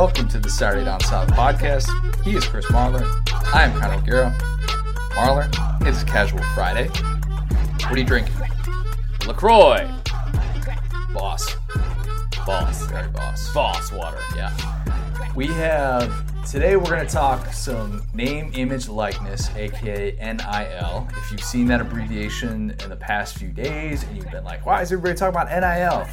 Welcome to the Saturday Down South podcast. He is Chris Marler. I am Connor O'Gara. Marler, it is Casual Friday. What are you drinking? LaCroix. Boss. Boss. Very boss. Boss water. Yeah. We have today we're going to talk some name, image, likeness, aka NIL. If you've seen that abbreviation in the past few days and you've been like, why is everybody talking about NIL?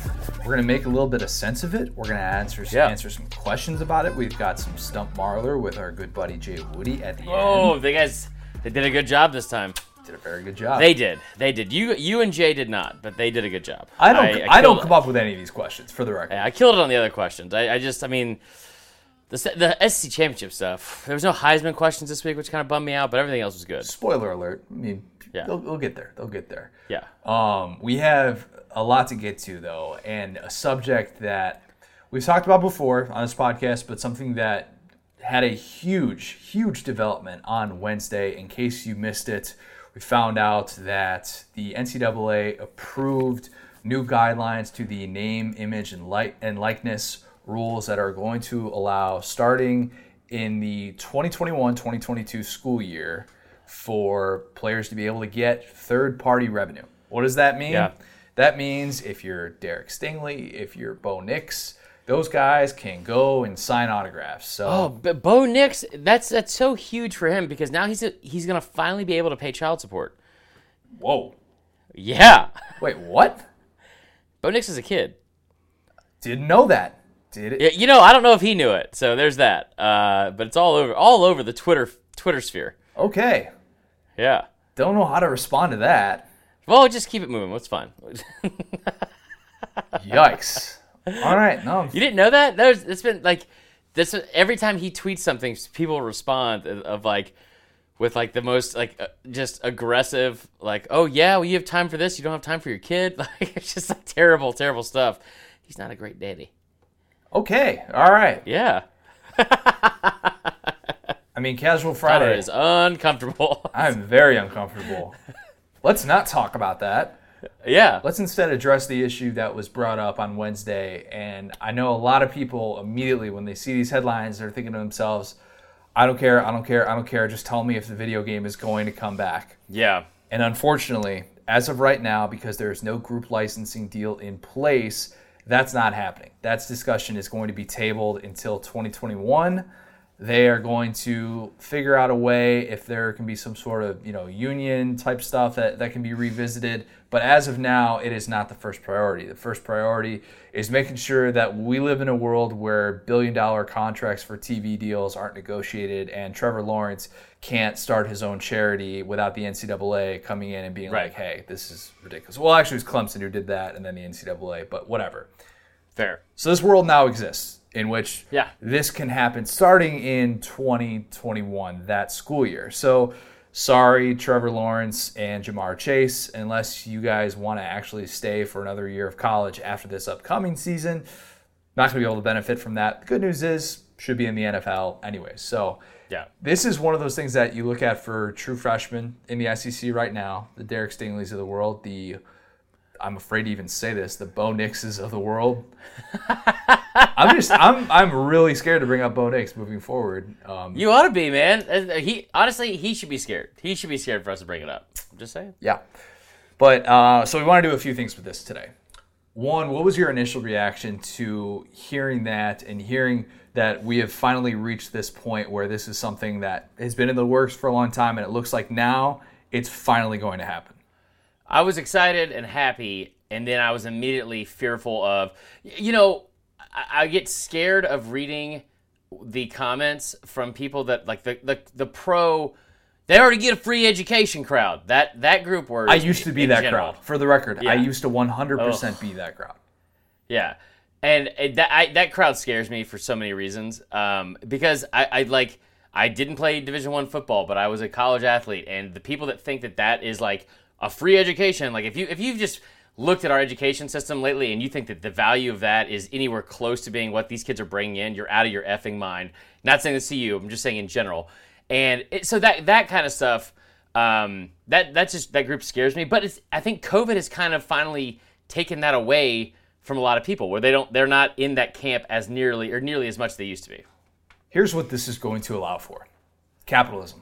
We're going to make a little bit of sense of it. We're going to answer Yeah. answer some questions about it. We've got some stump marler with our good buddy Jay Woody at the Oh, end. they guys, they did a good job this time. Did a very good job. They did. They did. You, you and Jay did not, but they did a good job. I don't. I, don't come it. up with any of these questions for the record. Yeah, I killed it on the other questions. I, I just, I mean, the the SEC championship stuff. There was no Heisman questions this week, which kind of bummed me out, but everything else was good. Spoiler alert. I mean, Yeah. they'll, they'll get there. They'll get there. Yeah. Um, we have a lot to get to though, and a subject that we've talked about before on this podcast, but something that had a huge, huge development on Wednesday. In case you missed it, we found out that the NCAA approved new guidelines to the name, image, and like and likeness rules that are going to allow starting in the 2021-2022 school year for players to be able to get third-party revenue. What does that mean? Yeah. That means if you're Derek Stingley, if you're Bo Nix, those guys can go and sign autographs. So Oh, but Bo Nix, that's that's so huge for him because now he's a, he's gonna finally be able to pay child support. whoa, Yeah. wait, what? Bo Nix is a kid. Didn't know that. Did it? Yeah, you know, I don't know if he knew it, so there's that. Uh, but it's all over, all over the Twitter Twitter sphere. Okay. Yeah. Don't know how to respond to that. Well, just keep it moving. What's fine? Yikes. All right. No. you didn't know that? There's, it's been like this. Every time he tweets something, people respond of, of like with like the most like uh, just aggressive, like, "Oh yeah, well you have time for this. You don't have time for your kid." Like it's just like terrible, terrible stuff. He's not a great daddy. Okay. All right. Yeah, I mean, casual Connor Friday. is uncomfortable. I'm very uncomfortable. Let's not talk about that. yeah, Let's instead address the issue that was brought up on Wednesday. And I know a lot of people immediately, when they see these headlines, they're thinking to themselves, I don't care, I don't care, I don't care. Just tell me if the video game is going to come back. yeah. And unfortunately, as of right now, because there's no group licensing deal in place, that's not happening. That discussion is going to be tabled until 2021. They are going to figure out a way if there can be some sort of you know union type stuff that, that can be revisited. But as of now, it is not the first priority. The first priority is making sure that we live in a world where billion dollar contracts for TV deals aren't negotiated and Trevor Lawrence can't start his own charity without the NCAA coming in and being Right. like, hey, this is ridiculous. Well, actually, it was Clemson who did that and then the NCAA, but whatever. Fair. So this world now exists in which Yeah. this can happen starting in 2021, that school year. So sorry, Trevor Lawrence and Ja'Marr Chase, unless you guys want to actually stay for another year of college after this upcoming season, not going to be able to benefit from that. The good news is, should be in the NFL anyway. So Yeah. this is one of those things that you look at for true freshmen in the SEC right now, the Derek Stingleys of the world, the I'm afraid to even say this, the Bo Nixes of the world. I'm just I'm I'm really scared to bring up Bo Nix moving forward. Um, You ought to be, man. Uh, He honestly, he should be scared. He should be scared for us to bring it up. I'm just saying. yeah, but uh, so we want to do a few things with this today. One, what was your initial reaction to hearing that and hearing that we have finally reached this point where this is something that has been in the works for a long time and it looks like now it's finally going to happen? I was excited and happy, and then I was immediately fearful of, you know, I, I get scared of reading the comments from people that like the the, the pro. They already get a free education crowd. That that group word. I used to be that general. crowd. For the record, I used to 100% be that crowd. Yeah, and that I, that crowd scares me for so many reasons. Um, because I, I like I didn't play Division One football, but I was a college athlete, and the people that think that that is like a free education, like if you if you've just looked at our education system lately and you think that the value of that is anywhere close to being what these kids are bringing in, you're out of your effing mind. Not saying this to you, I'm just saying in general. And it, so that that kind of stuff, um, that that just that group scares me. But I think COVID has kind of finally taken that away from a lot of people where they don't they're not in that camp as nearly or nearly as much as they used to be. Here's what this is going to allow for capitalism.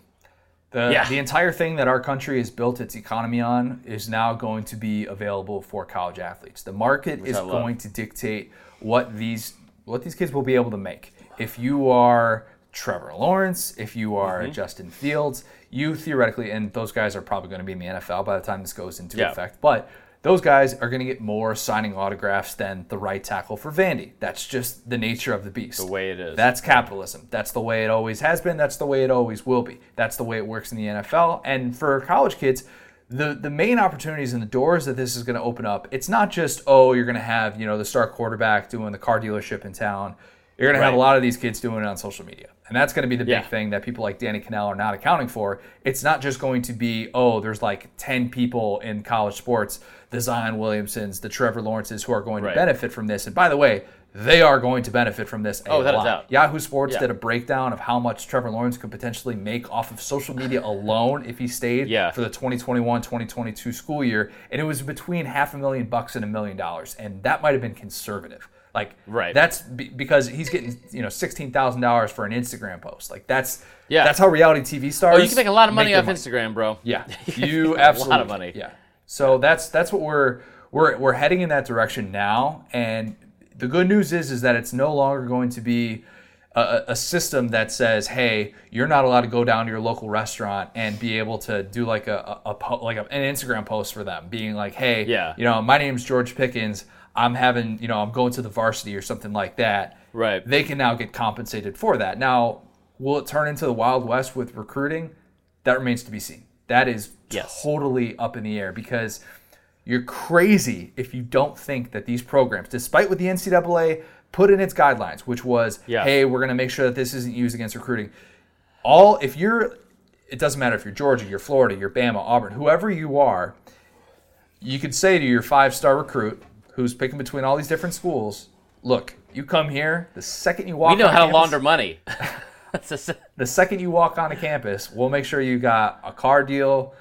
The, Yeah. the entire thing that our country has built its economy on is now going to be available for college athletes. The market is going to dictate what these what these kids will be able to make. If you are Trevor Lawrence, if you are Mm-hmm. Justin Fields, you theoretically, and those guys are probably going to be in the NFL by the time this goes into Yeah. effect, but those guys are going to get more signing autographs than the right tackle for Vandy. That's just the nature of the beast. The way it is. That's capitalism. That's the way it always has been. That's the way it always will be. That's the way it works in the NFL. And for college kids, the the main opportunities and the doors that this is going to open up, it's not just oh you're going to have you know the star quarterback doing the car dealership in town. You're going to have a lot of these kids doing it on social media. And that's going to be the big Yeah. thing that people like Danny Kanell are not accounting for. It's not just going to be, oh, there's like 10 people in college sports, the Zion Williamsons, the Trevor Lawrences, who are going Right. to benefit from this. And by the way, they are going to benefit from this a Oh, without a doubt. Yahoo Sports Yeah. did a breakdown of how much Trevor Lawrence could potentially make off of social media alone if he stayed Yeah. for the 2021-2022 school year, and it was between half a million bucks and a million dollars, and that might have been conservative. Like Right. that's be- because he's getting you know sixteen thousand dollars for an Instagram post. Like that's Yeah. that's how reality TV stars. Oh, you can make a lot of money off Instagram, bro. yeah, You make a lot of money. Yeah, so that's that's what we're we're we're heading in that direction now, and the good news is is that it's no longer going to be a, a- system that says, "Hey, you're not allowed to go down to your local restaurant and be able to do like a, a, a po- like a, an Instagram post for them, being like, "Hey, Yeah. you know, my name's George Pickens. I'm having, you know, I'm going to the varsity or something like that." Right. They can now get compensated for that. Now, will it turn into the Wild West with recruiting? That remains to be seen. That is Yes. totally up in the air because you're crazy if you don't think that these programs, despite what the NCAA put in its guidelines, which was, Yeah. hey, we're going to make sure that this isn't used against recruiting. All if you're, it doesn't matter if you're Georgia, you're Florida, you're Bama, Auburn, whoever you are, you could say to your five-star recruit who's picking between all these different schools, look, you come here, the second you walk, We know how to launder money. That's the second you walk onto campus, we'll make sure you got a car deal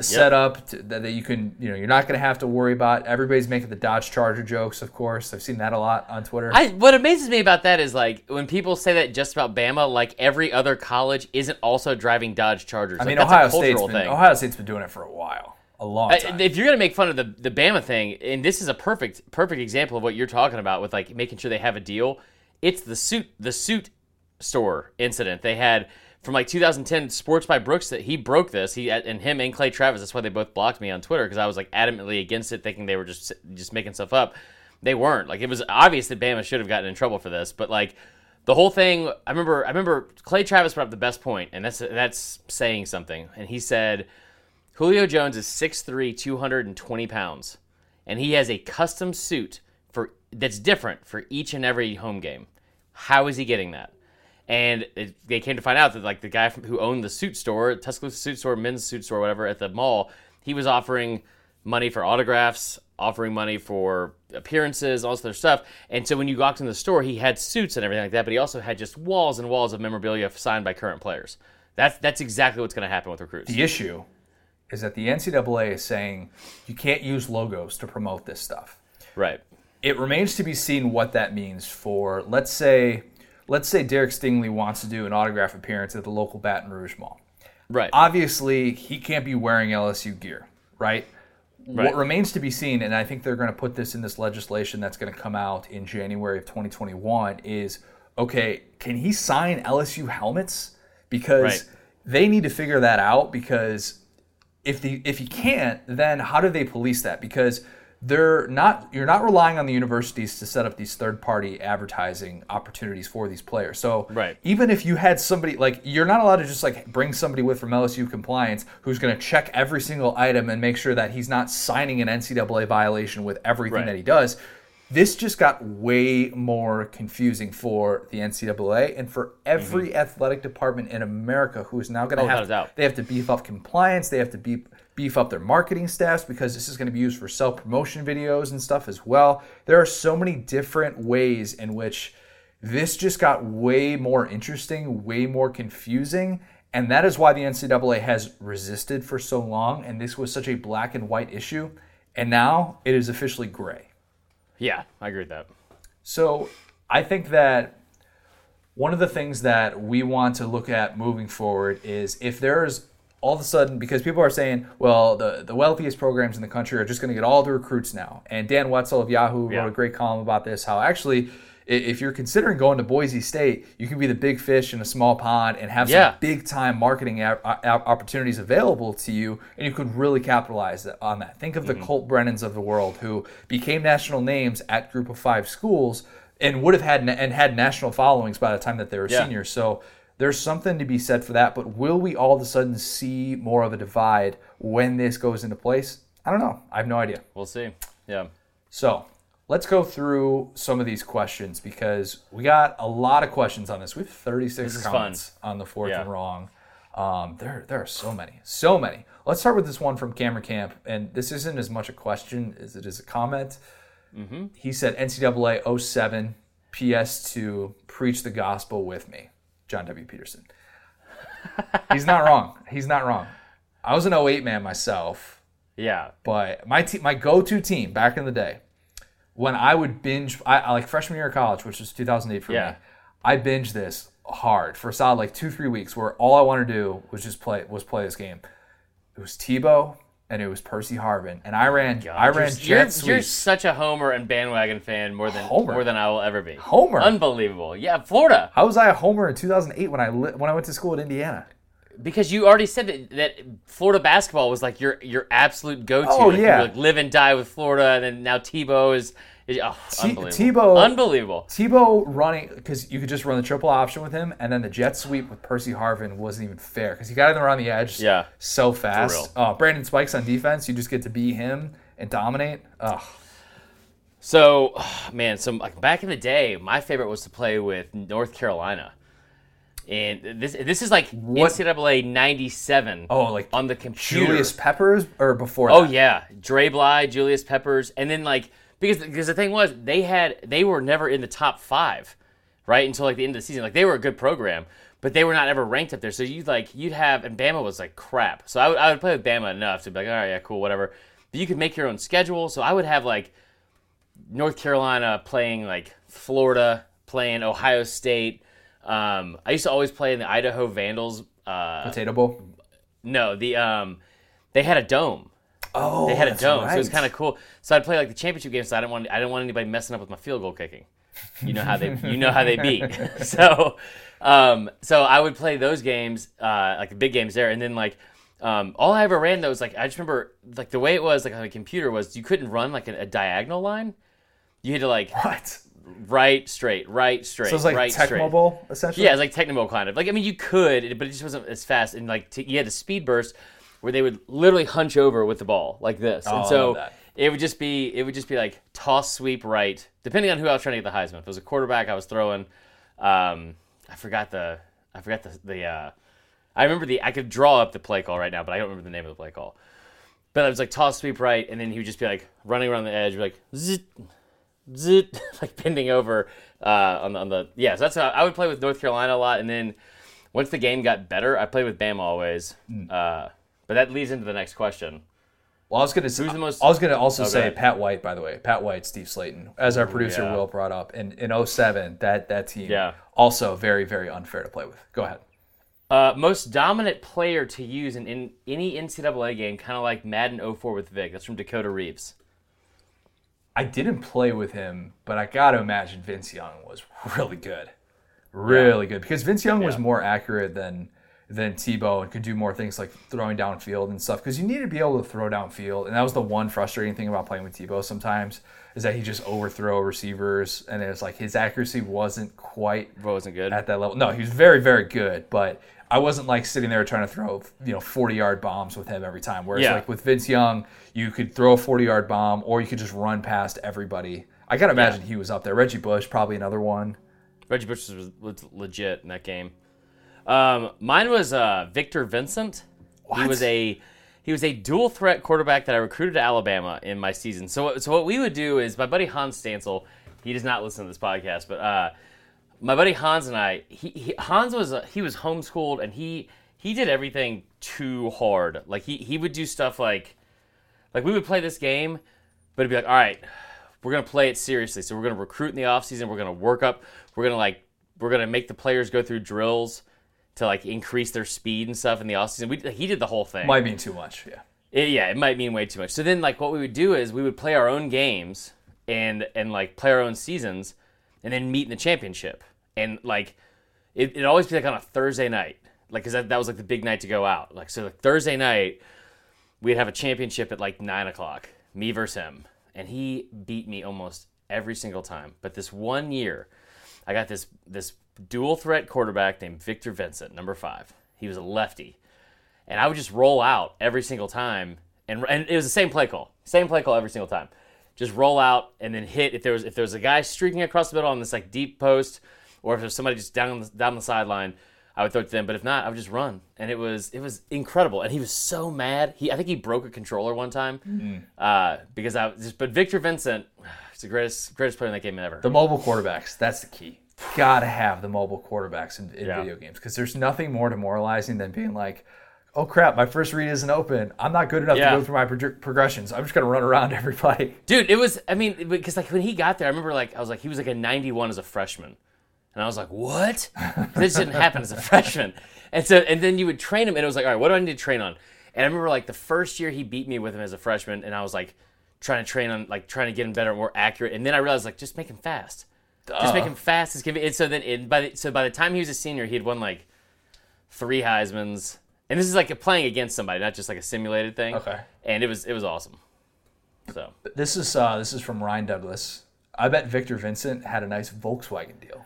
set up to, that, that you can, you know, you're not going to have to worry about. Everybody's making the Dodge Charger jokes, of course. I've seen that a lot on Twitter. I, what amazes me about that is like when people say that just about Bama, like every other college isn't also driving Dodge Chargers. I mean, like, that's Ohio a State's cultural been, thing. Ohio State's been doing it for a while, a long time. If you're gonna make fun of the the Bama thing, and this is a perfect perfect example of what you're talking about with like making sure they have a deal, it's the suit the suit store incident they had from like 2010 Sports by Brooks that he broke this. He and him and Clay Travis. That's why they both blocked me on Twitter because I was like adamantly against it, thinking they were just just making stuff up. They weren't. Like it was obvious that Bama should have gotten in trouble for this, but like. The whole thing, I remember. I remember Clay Travis brought up the best point, and that's that's saying something. And he said, Julio Jones is 6'3", 220 pounds, and he has a custom suit for that's different for each and every home game. How is he getting that? And it, they came to find out that like the guy from, who owned the suit store, Tuscaloosa suit store, men's suit store, whatever, at the mall, he was offering money for autographs, offering money for appearances, all this other stuff. And so when you walked in the store, he had suits and everything like that, but he also had just walls and walls of memorabilia signed by current players. That's that's exactly what's going to happen with recruits. the issue is that the NCAA is saying you can't use logos to promote this stuff. Right. it remains to be seen what that means for let's say let's say Derek Stingley wants to do an autograph appearance at the local Baton Rouge Mall. Right. Obviously, he can't be wearing LSU gear, right? Right. What remains to be seen, and I think they're going to put this in this legislation that's going to come out in January of 2021, is okay, can he sign LSU helmets? Because Right. they need to figure that out because if the if you can't, then how do they police that? Because they're not you're not relying on the universities to set up these third party advertising opportunities for these players. So Right. even if you had somebody like you're not allowed to just like bring somebody with from LSU compliance who's going to check every single item and make sure that he's not signing an NCAA violation with everything Right. that he does. This just got way more confusing for the NCAA and for every athletic department in America who is now going to Mm-hmm. Oh, have they have to beef up compliance. They have to beef beef up their marketing staffs because this is going to be used for self promotion videos and stuff as well. There are so many different ways in which this just got way more interesting, way more confusing, and that is why the NCAA has resisted for so long. And this was such a black and white issue, and now it is officially gray. Yeah, I agree with that. So I think that one of the things that we want to look at moving forward is if there's all of a sudden because people are saying, well, the, the wealthiest programs in the country are just going to get all the recruits now. And Dan Wetzel of Yahoo Yeah. wrote a great column about this. How actually, if you're considering going to Boise State, you can be the big fish in a small pond and have Yeah. some big time marketing op- op- opportunities available to you, and you could really capitalize on that. Think of the mm-hmm. Colt Brennans of the world who became national names at Group of Five schools and would have had and had national followings by the time that they were Yeah. seniors. So there's something to be said for that. But will we all of a sudden see more of a divide when this goes into place? I don't know. I have no idea. We'll see. Yeah. So let's go through some of these questions because we got a lot of questions on this. We have 36 This is comments on the fourth Yeah. and wrong. Um, there, there are so many, so many. Let's start with this one from Cameron Camp, and this isn't as much a question as it is a comment. Mm-hmm. He said NCAA 07 PS2 preach the gospel with me, John W. Peterson. He's not wrong. He's not wrong. I was an 08 man myself Yeah. but my te- my go-to team back in the day when I would binge I, I like freshman year of college which was 2008 for Yeah. me I binged this hard for a solid like 2 3 weeks where all I wanted to do was just play was play this game it was Tebow and it was Percy Harvin and I oh ran I ran You're, jet you're such a homer and bandwagon fan more than Homer? more than I will ever be. Homer? Unbelievable. Yeah, Florida. how was I a homer in 2008 when I li- when I went to school at Indiana Because you already said that, that Florida basketball was like your your absolute go to. Oh, like, yeah. like live and die with Florida, and then now Tebow is, is oh, unbelievable. Tebow- unbelievable. Tebow running because you could just run the triple option with him, and then the jet sweep with Percy Harvin wasn't even fair because he got in there on the edge Yeah. so fast. Uh, Brandon Spikes on defense, you just get to be him and dominate. Ugh. So, man, so like back in the day, my favorite was to play with North Carolina, and this this is like What- NCAA '97. Oh, like on the computer. Julius Peppers or before? Oh that? yeah, Dre Bly, Julius Peppers, and then like because because the thing was they had they were never in the top five, right until like the end of the season. Like they were a good program, but they were not ever ranked up there. So you'd like you'd have and Bama was like crap. So I would I would play with Bama enough to be like all right yeah cool whatever. But you could make your own schedule. So I would have like North Carolina playing like Florida, playing Ohio State. Um, I used to always play in the Idaho Vandals. Uh, Potato Bowl. no, the um, they had a dome. Oh, They had a dome, so it was kind of cool. So I'd play like the championship game. So I didn't want I didn't want anybody messing up with my field goal kicking. You know how they you know how they beat. so um, so I would play those games, uh, like the big games there, and then like um, all I ever ran though was like I just remember like the way it was like on the computer was you couldn't run like a, a diagonal line. You had to like What? right straight, right straight, So it's like right Tecmo straight. Bowl essentially. Yeah, it's like Technical kind of. Like I mean, you could, but it just wasn't as fast. And like t- you had a speed burst where they would literally hunch over with the ball like this, Oh, and so it would just be it would just be like toss sweep right, depending on who I was trying to get the Heisman. If it was a quarterback, I was throwing. Um, I forgot the I forgot the the. Uh, I remember the I could draw up the play call right now, but I don't remember the name of the play call. But I was like toss sweep right, and then he would just be like running around the edge, like zit, zit, like bending over uh, on the on the yeah. So that's how I would play with North Carolina a lot, and then once the game got better, I played with Bam always. Hmm. Uh, but that leads into the next question. Well, I was gonna. Say, Who's the most- I was gonna also Oh, say. Pat White. By the way, Pat White, Steve Slaton, as our producer yeah. Will brought up, in in 07, that that team. Yeah. Also very very unfair to play with. Go ahead. Uh, most dominant player to use in, in any NCAA game, kind of like Madden 04 with Vic. That's from Dakota Reeves. I didn't play with him, but I got to imagine Vince Young was really good, really good because Vince Young was more accurate than than Tebow and could do more things like throwing downfield and stuff. Because you need to be able to throw downfield, and that was the one frustrating thing about playing with Tebow sometimes is that he just overthrow receivers, and it's like his accuracy wasn't quite Wasn't good. at that level. No, he was very, very good, but I wasn't like sitting there trying to throw, you know, 40 yard bombs with him every time. Whereas Yeah. like with Vince Young, you could throw a 40 yard bomb or you could just run past everybody. I gotta imagine he was up there. Reggie Bush, probably another one. Reggie Bush was legit in that game. Um, mine was uh, Victor Vincent. He was a he was a dual threat quarterback that I recruited to Alabama in my season. So so what we would do is my buddy Hans Stansel. He does not listen to this podcast, but uh, my buddy Hans and I. He, he Hans was a, he was homeschooled and he he did everything too hard. Like he he would do stuff like like we would play this game, but it'd be like all right. we're gonna play it seriously. So we're gonna recruit in the offseason. We're gonna work up. We're gonna like we're gonna make the players go through drills to like increase their speed and stuff in the offseason. We he did the whole thing. Might be too much. Yeah. It- yeah, it might mean way too much. So then, like, what we would do is we would play our own games and and like play our own seasons, and then meet in the championship. And like, it it always be like on a Thursday night, like, cause that, that was like the big night to go out. Like, so like Thursday night, we'd have a championship at like nine o'clock, me versus him, and he beat me almost every single time. But this one year, I got this this dual threat quarterback named Victor Vincent, number five. He was a lefty and I would just roll out every single time, and and it was the same play call, same play call every single time. Just roll out and then hit if there was if there was a guy streaking across the middle on this like deep post, or if there's somebody just down the, down the sideline, I would throw it to them. But if not, I would just run, and it was it was incredible. And he was so mad. He I think he broke a controller one time uh, because I was just. But Victor Vincent, he's the greatest greatest player in that game ever. The mobile quarterbacks, that's the key. Gotta have the mobile quarterbacks in, in Yeah. video games because there's nothing more demoralizing than being like, oh crap, my first read isn't open. I'm not good enough Yeah. to go through my pro- progressions. I'm just gonna run around every play. Dude, it was. I mean, because like when he got there, I remember like I was like he was like a 91 as a freshman, and I was like, what? this didn't happen as a freshman. And so and then you would train him, and it was like, all right, what do I need to train on? And I remember like the first year he beat me with him as a freshman, and I was like trying to train on like trying to get him better, and more accurate. And then I realized like just make him fast, just make him fast. Just give it. And so then it, by the, so by the time he was a senior, he had won like three Heisman's. And this is like playing against somebody, not just like a simulated thing. Okay. And it was it was awesome. So This is uh, this is from Ryan Douglas. I bet Victor Vincent had a nice Volkswagen deal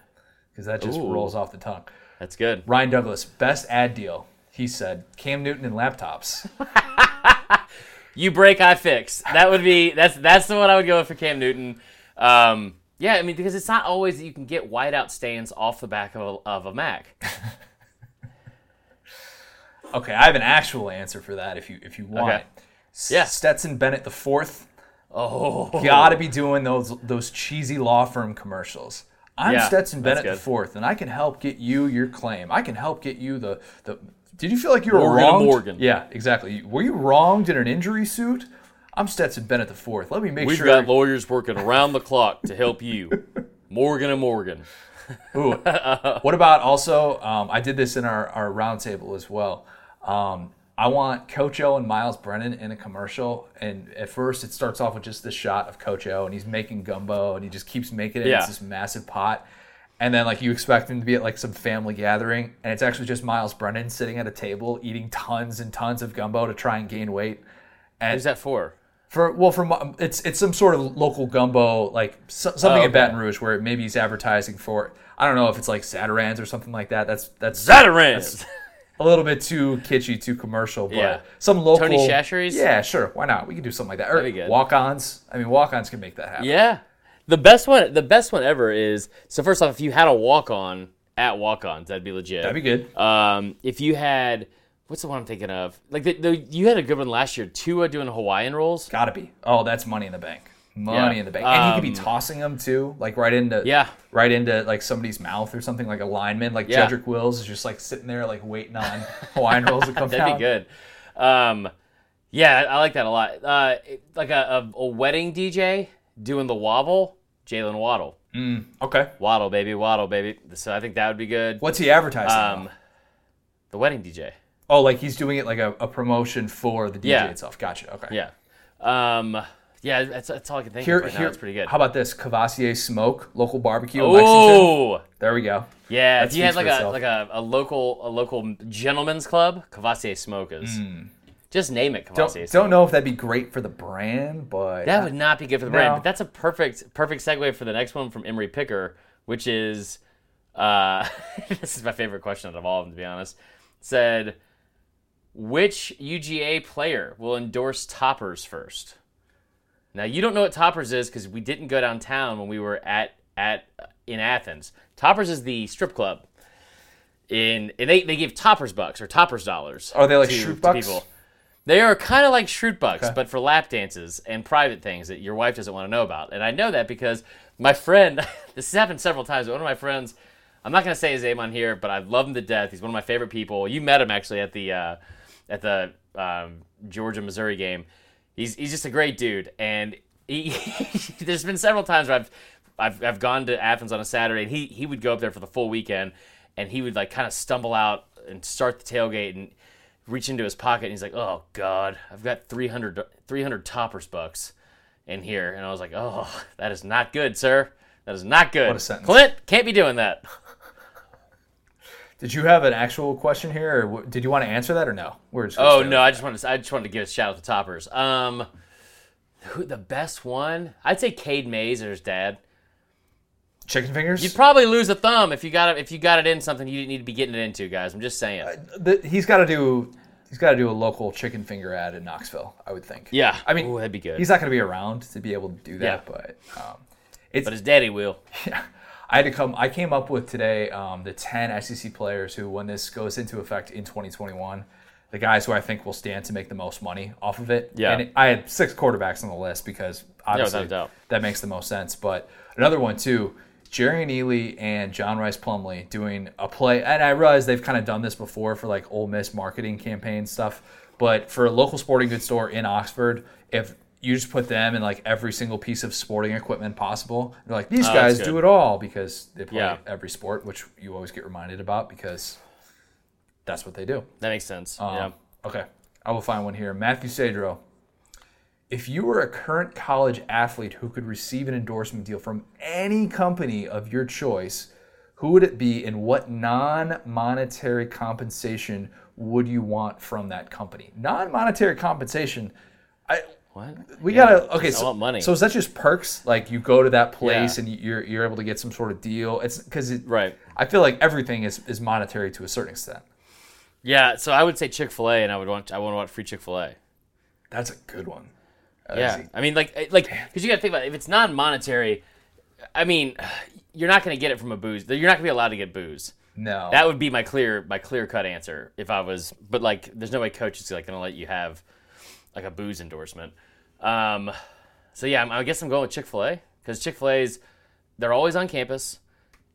because that just Ooh. rolls off the tongue. that's good. Ryan Douglas, best ad deal. He said Cam Newton and laptops. You break, I fix. That would be that's that's the one I would go with for Cam Newton. Um, yeah, I mean because it's not always that you can get whiteout stains off the back of a, of a Mac. Okay, I have an actual answer for that if you if you want Okay. it. S- Yeah. Stetson Bennett the fourth. Oh, Gotta be doing those those cheesy law firm commercials. I'm Yeah, Stetson Bennett the fourth, and I can help get you your claim. I can help get you the the. Did you feel like you were Morgan wronged? Morgan. Yeah, exactly. Were you wronged in an injury suit? I'm Stetson Bennett the fourth. Let me make sure. we've got lawyers working around the clock to help you. Morgan and Morgan. Ooh. what about also? Um, I did this in our, our roundtable as well. Um, I want Coach O and Myles Brennan in a commercial, and at first it starts off with just this shot of Coach O, and he's making gumbo, and he just keeps making it. Yeah. It's this massive pot, and then like you expect him to be at like some family gathering, and it's actually just Myles Brennan sitting at a table eating tons and tons of gumbo to try and gain weight. And Who's that for? For well, from it's it's some sort of local gumbo, like so, something Oh, in Baton. Rouge where maybe he's advertising for. I don't know if it's like Zatarain's or something like that. That's that's Zatarain's. a little bit too kitschy, too commercial. But Yeah. some local Tony Chachere's? Yeah, sure. Why not? We can do something like that. Or That'd be good. walk-ons. I mean, walk-ons can make that happen. Yeah. The best one the best one ever is so first off, if you had a walk on at walk ons, that'd be legit. That'd be good. Um, if you had, what's the one I'm thinking of? Like the, the you had a good one last year. Tua doing Hawaiian rolls. Gotta be. Oh, that's money in the bank. Money Yeah. in the bank. And he could be Um, tossing them too, like right into Yeah. right into like somebody's mouth or something, like a lineman, like Yeah. Jedrick Wills is just like sitting there like waiting on Hawaiian rolls to come That'd down. be good. Um, yeah, I like that a lot. Uh, like a, a, a wedding DJ doing the wobble, Jaylen Waddle. Okay. Waddle, baby, waddle, baby. So I think that would be good. What's he advertising? Um, the wedding DJ. Oh, like he's doing it like a, a promotion for the DJ Yeah. itself. Gotcha. Okay. Yeah. Um, yeah, that's, that's all I can think Here, of right now. here, pretty good. How about this? Kavosiey Smoke, local barbecue in Lexington. Oh, There we go. yeah. That if you had speaks like for a itself. like a, a local a local gentleman's club, Kavosiey Smokers. Just name it Hmm. Don't, Kavosiey. don't know if that'd be great for the brand, but That would not be good for the brand. No. But that's a perfect perfect segue for the next one from Emery Picker, which is uh, this is my favorite question out of all of them, to be honest. Said, which UGA player will endorse Toppers first? Now you don't know what Toppers is because we didn't go downtown when we were at at in Athens. Toppers is the strip club. In and they, they give Toppers bucks or Toppers dollars. Are they like to- to bucks? They are kind of like Schrute Bucks, Okay. but for lap dances and private things that your wife doesn't want to know about. And I know that because my friend, this has happened several times. One of my friends, I'm not going to say his name on here, but I love him to death. He's one of my favorite people. You met him actually at the uh, at the um, Georgia Missouri game. He's he's just a great dude. And he, there's been several times where I've, I've I've gone to Athens on a Saturday, and he he would go up there for the full weekend, and he would like kind of stumble out and start the tailgate and reach into his pocket, and he's like, "Oh God, I've got 300, 300 toppers bucks in here," and I was like, "Oh, that is not good, sir. That is not good." What a sentence. Clint can't be doing that. Did you have an actual question here, or w- did you want to answer that, or no? We're just Oh no, I just wanted to, I just wanted to give a shout out to toppers. Um, who the best one? I'd say Cade Mays or his dad. chicken fingers. You'd probably lose a thumb if you got it if you got it in something you didn't need to be getting it into, guys. I'm just saying. The- he's got to do. He's got to do a local chicken finger ad in Knoxville. I would think. yeah, I mean, Ooh, that'd be good. He's not going to be around to be able to do that, Yeah. but um, but his daddy will. Yeah. I had to come. I came up with today um, the ten SEC players who, when this goes into effect in 2021, the guys who I think will stand to make the most money off of it. Yeah. And I had six quarterbacks on the list because obviously doubt. that makes the most sense. But another one too, Jerrion Ealy and John Rhys Plumlee doing a play, and I realize they've kind of done this before for like Ole Miss marketing campaign stuff. But for a local sporting goods store in Oxford, if you just put them in like every single piece of sporting equipment possible, they're like these Oh, guys do it all because they play Yeah. every sport, which you always get reminded about because that's what they do. That makes sense. Um, yeah. Okay. I will find one here. Matthew Sadro. If you were a current college athlete who could receive an endorsement deal from any company of your choice, who would it be and what non monetary compensation would you want from that company? Non monetary compensation. I, What? we Yeah, gotta okay. I So, want money. so is that just perks? Like you go to that place Yeah. and you're you're able to get some sort of deal. It's because it, Right. I feel like everything is is monetary to a certain extent. Yeah. So I would say Chick Fil A, and I would want I want to want free Chick Fil A. That's a good one. That Yeah, I mean, like, eh, like, because you got to think about it. if it's non-monetary. I mean, you're not going to get it from a booze. You're not going to be allowed to get booze. no. That would be my clear, my clear cut answer if I was. But like, there's no way coach is like going to let you have like a booze endorsement. Um, so yeah, I'm- I guess I'm going with Chick Fil A because Chick Fil A's they're always on campus,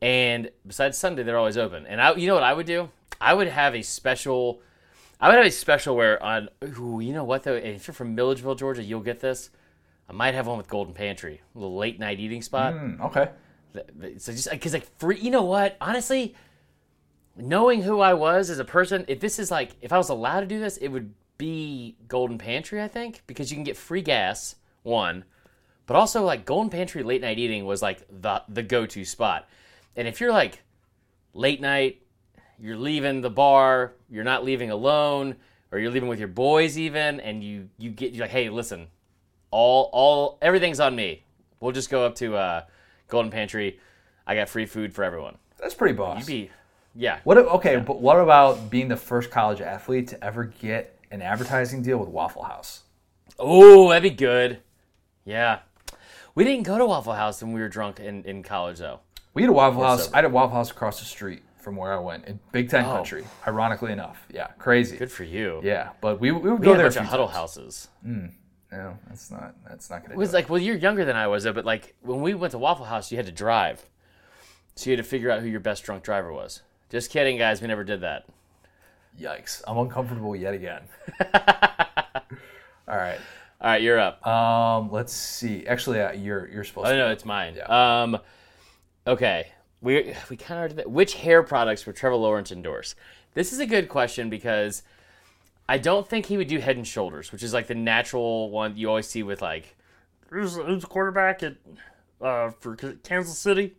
and besides Sunday, they're always open. And I, you know what I would do? I would have a special. I would have a special where on. Ooh, you know what though? If you're from Milledgeville, Georgia, you'll get this. I might have one with Golden Pantry, a little late night eating spot. Hmm, okay. So just because like free, you know what? Honestly, knowing who I was as a person, if this is like if I was allowed to do this, it would be Golden Pantry. I think because you can get free gas one, but also like Golden Pantry late night eating was like the the go to spot. And if you're like late night, you're leaving the bar, you're not leaving alone, or you're leaving with your boys even, and you you get you're like, hey, listen, all all everything's on me. We'll just go up to uh, Golden Pantry. I got free food for everyone. That's pretty boss. You'd be, yeah. what? Okay, but what about being the first college athlete to ever get an advertising deal with Waffle House? Oh, that'd be good. Yeah. We didn't go to Waffle House when we were drunk in, in college though. We had a Waffle House. sober. I had a Waffle House across the street from where I went in Big Ten Oh. country. Ironically enough, yeah, crazy. Good for you. Yeah, but we, we would We go had a bunch a of huddle times. houses. Hmm, no, that's not. That's not gonna. It was do it. like, well, you're younger than I was though, but like when we went to Waffle House, you had to drive. So you had to figure out who your best drunk driver was. Just kidding, guys. We never did that. Yikes! I'm uncomfortable yet again. All right. All right, you're up. Um, let's see. Actually, uh, you're you're supposed Oh to. no, it's mine. Um, okay, we we kind of that. Which hair products would Trevor Lawrence endorse? This is a good question because I don't think he would do Head and Shoulders, which is like the natural one you always see with like who's, who's quarterback at uh, for Kansas City,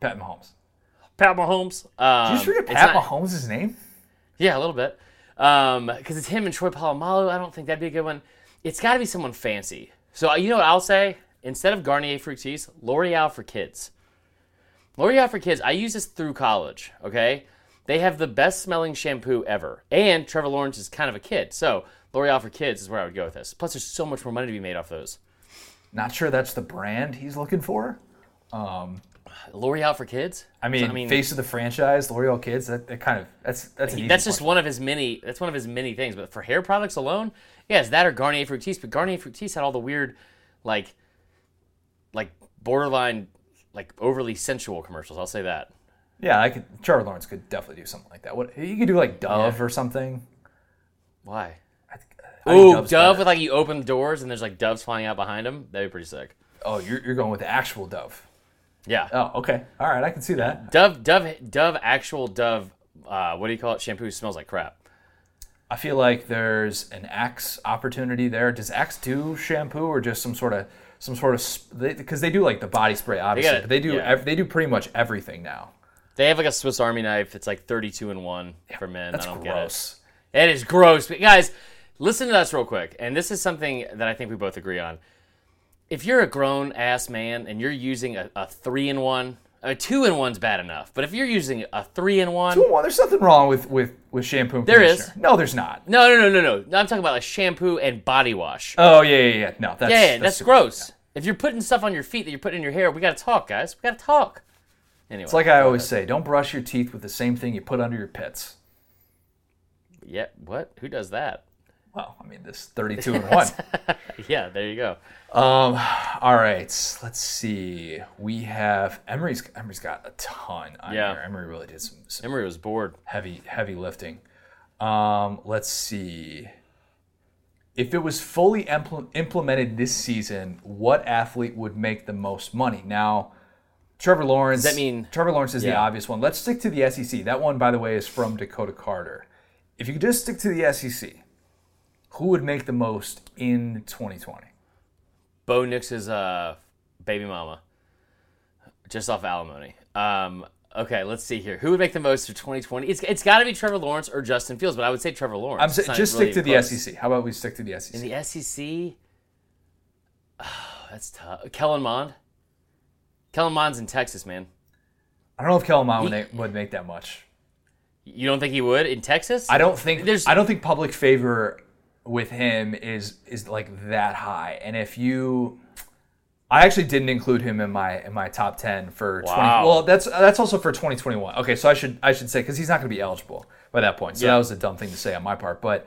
Pat Mahomes. Pat Mahomes. Um, Did you just forget it's Pat not- Mahomes' name? Yeah, a little bit. Um, because it's him and Troy Polamalu. I don't think that'd be a good one. It's got to be someone fancy. So uh, you know what I'll say? Instead of Garnier Fructis, L'Oreal for kids. L'Oreal for kids. I use this through college. Okay, they have the best smelling shampoo ever, and Trevor Lawrence is kind of a kid, so L'Oreal for kids is where I would go with this. Plus, there's so much more money to be made off those. Not sure that's the brand he's looking for. Um, L'Oreal for kids. I mean, I mean- face of the franchise, L'Oreal Kids. That, that kind of that's that's an easy That's just one. one of his many. That's one of his many things. But for hair products alone, yeah, that or Garnier Fructis. But Garnier Fructis had all the weird, like, like borderline, like overly sensual commercials. I'll say that. Yeah, I could. Trevor Lawrence could definitely do something like that. What you could do like Dove or something. Why? I think Ooh, Dove's Dove better. with like you open the doors and there's like doves flying out behind him. That'd be pretty sick. Oh, you're, you're going with the actual Dove. Yeah. Oh, okay. All right, I can see that. Dove, Dove, Dove, actual Dove. Uh, what do you call it? Shampoo smells like crap. I feel like there's an Axe opportunity there. Does Axe do shampoo or just some sort of some sort of because they, do like the body spray obviously, gotta- but they do yeah. ev- they do pretty much everything now. They have like a Swiss Army knife. It's like 32 in one for men. That's I don't gross. get it. It is gross. But guys, listen to us real quick. And this is something that I think we both agree on. If you're a grown ass man and you're using a, a three in one, a two in one's bad enough. But if you're using a three in one, Well, there's nothing wrong with with with shampoo. And There is. No, there's not. no, no, no, no, no. I'm talking about like shampoo and body wash. Oh yeah, yeah, yeah. No, that's yeah, yeah, that's, super- gross. If you're putting stuff on your feet that you're putting in your hair, we gotta talk, guys. We gotta talk. Anyway, It's like I always say, don't brush your teeth with the same thing you put under your pits. yeah, what? Who does that? Well, I mean, this 32 and 1. Yeah, there you go. Um, all right, let's see. We have Emery's. Emery's got a ton on Yeah. here. Emery really did some, some Emery was bored. heavy, heavy lifting. Um, let's see. If it was fully impl- implemented this season, what athlete would make the most money? Now, Trevor Lawrence. Does that mean- Trevor Lawrence is the obvious one? Let's stick to the SEC. That one, by the way, is from Dakota Carter. If you could just stick to the SEC, who would make the most in 2020? Bo Nix's uh, baby mama, just off alimony. Um, okay, let's see here. Who would make the most for 2020? It's it's got to be Trevor Lawrence or Justin Fields, but I would say Trevor Lawrence. I'm It's saying not just really stick to the. SEC. How about we stick to the SEC? In the SEC, oh, that's tough. Kellen Mond. Kellen Mond's in Texas, man. I don't know if Kellen Mond He- would, would make that much. You don't think he would in Texas? I don't think There's- I don't think public favor with him is is like that high. And if you I actually didn't include him in my in my top 10 for 20 Wow. Well, that's that's also for 2021. Okay, so I should I should say cuz he's not going to be eligible by that point. So Yeah. that was a dumb thing to say on my part, but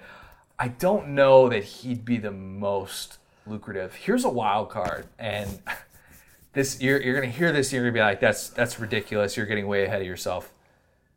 I don't know that he'd be the most lucrative. Here's a wild card and this you're, you're going to hear this you're going to be like that's that's ridiculous. You're getting way ahead of yourself.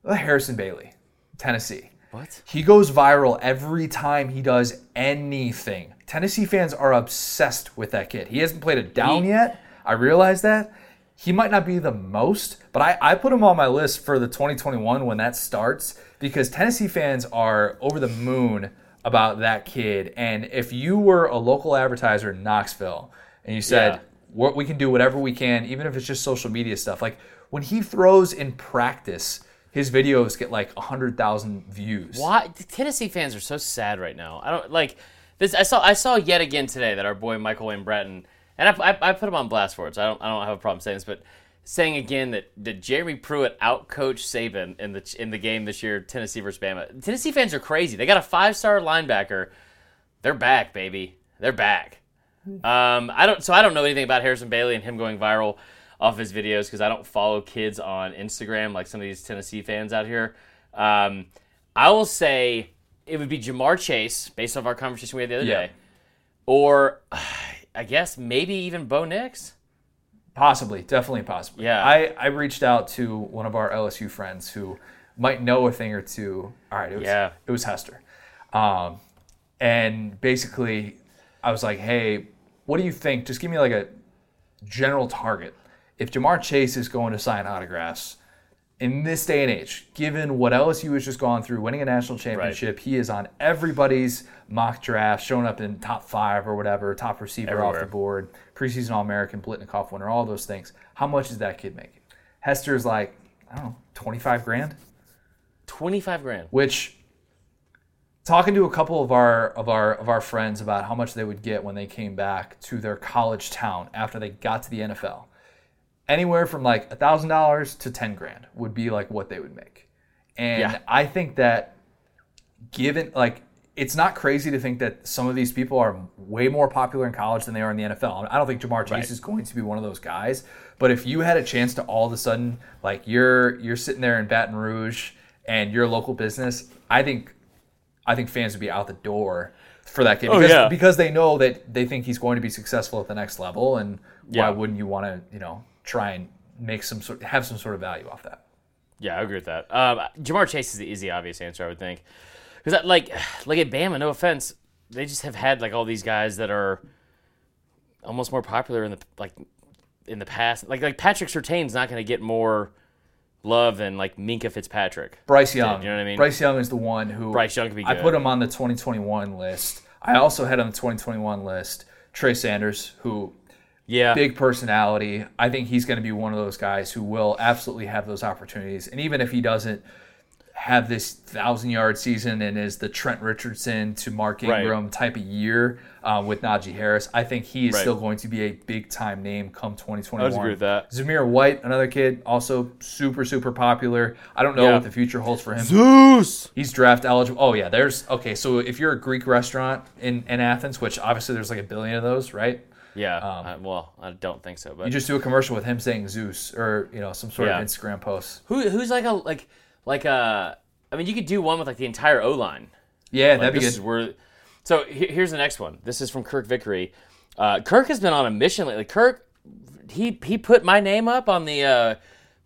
Harrison Bailey, Tennessee. What? He goes viral every time he does anything. Tennessee fans are obsessed with that kid. He hasn't played it down He- yet. I realize that. He might not be the most, but I, I put him on my list for the 2021 when that starts because Tennessee fans are over the moon about that kid. And if you were a local advertiser in Knoxville and you said, Yeah. "What we can do whatever we can, even if it's just social media stuff. Like when he throws in practice, his videos get like 100,000 views. Why Tennessee fans are so sad right now? I don't like this. I saw I saw yet again today that our boy Michael Wayne Bratton and I, I, I put him on blast for it. So I don't I don't have a problem saying this, but saying again that, did Jeremy Pruitt outcoached Saban in the in the game this year, Tennessee versus Bama. Tennessee fans are crazy. They got a five star linebacker. They're back, baby. They're back. Um, I don't. So I don't know anything about Harrison Bailey and him going viral off his videos because I don't follow kids on Instagram like some of these Tennessee fans out here. Um, I will say it would be Ja'Marr Chase based off our conversation we had the other Yeah. day, or I guess maybe even Bo Nix. Possibly, definitely possibly. Yeah. I, I reached out to one of our LSU friends who might know a thing or two. All right, it was, Yeah. it was Hester. Um, and basically, I was like, hey, what do you think? Just give me like a general target. If Ja'Marr Chase is going to sign autographs in this day and age, given what LSU has just gone through, winning a national championship, he is on everybody's mock draft, showing up in top five or whatever, top receiver off the board, preseason All American, Biletnikoff winner, all those things. How much is that kid making? Hester's like, I don't know, 25 grand? Twenty five grand. which talking to a couple of our of our of our friends about how much they would get when they came back to their college town after they got to the NFL. Anywhere from like a thousand dollars to ten grand would be like what they would make. And Yeah. I think that given like it's not crazy to think that some of these people are way more popular in college than they are in the NFL. I don't think Ja'Marr Chase Right. is going to be one of those guys. But if you had a chance to all of a sudden, like you're you're sitting there in Baton Rouge and you're a local business, I think I think fans would be out the door for that kid Oh, because, yeah. because they know that they think he's going to be successful at the next level, and Yeah. why wouldn't you want to you know try and make some sort have some sort of value off that? Yeah, I agree with that. Um, Ja'Marr Chase is the easy, obvious answer, I would think. Because, like, like at Bama, no offense, they just have had like all these guys that are almost more popular in the like in the past. Like like Patrick Surtain's not going to get more love than like Minkah Fitzpatrick. Bryce Young. You know what I mean? Bryce Young is the one who Bryce Young could be I put him on the 2021 list. I also had on the 2021 list Trey Sanders, who Yeah. big personality. I think he's going to be one of those guys who will absolutely have those opportunities. And even if he doesn't have this thousand yard season and is the Trent Richardson to Mark Right. Ingram type of year uh, with Najee Harris, I think he is Right. still going to be a big time name come 2021. I agree with that. Zamir White, another kid, also super super popular. I don't know Yeah. what the future holds for him. Zeus. He's draft eligible. Oh yeah, there's okay. So if you're a Greek restaurant in, in Athens, which obviously there's like a billion of those, right? Yeah. I- well, I don't think so, but You just do a commercial with him saying Zeus or you know some sort Yeah. of Instagram post. who who's like a like like a I mean, you could do one with like the entire O line. Yeah, Like, that'd be good. where. So he- here's the next one. This is from Kirk Vickery. Uh, Kirk has been on a mission lately. Kirk, he he put my name up on the uh,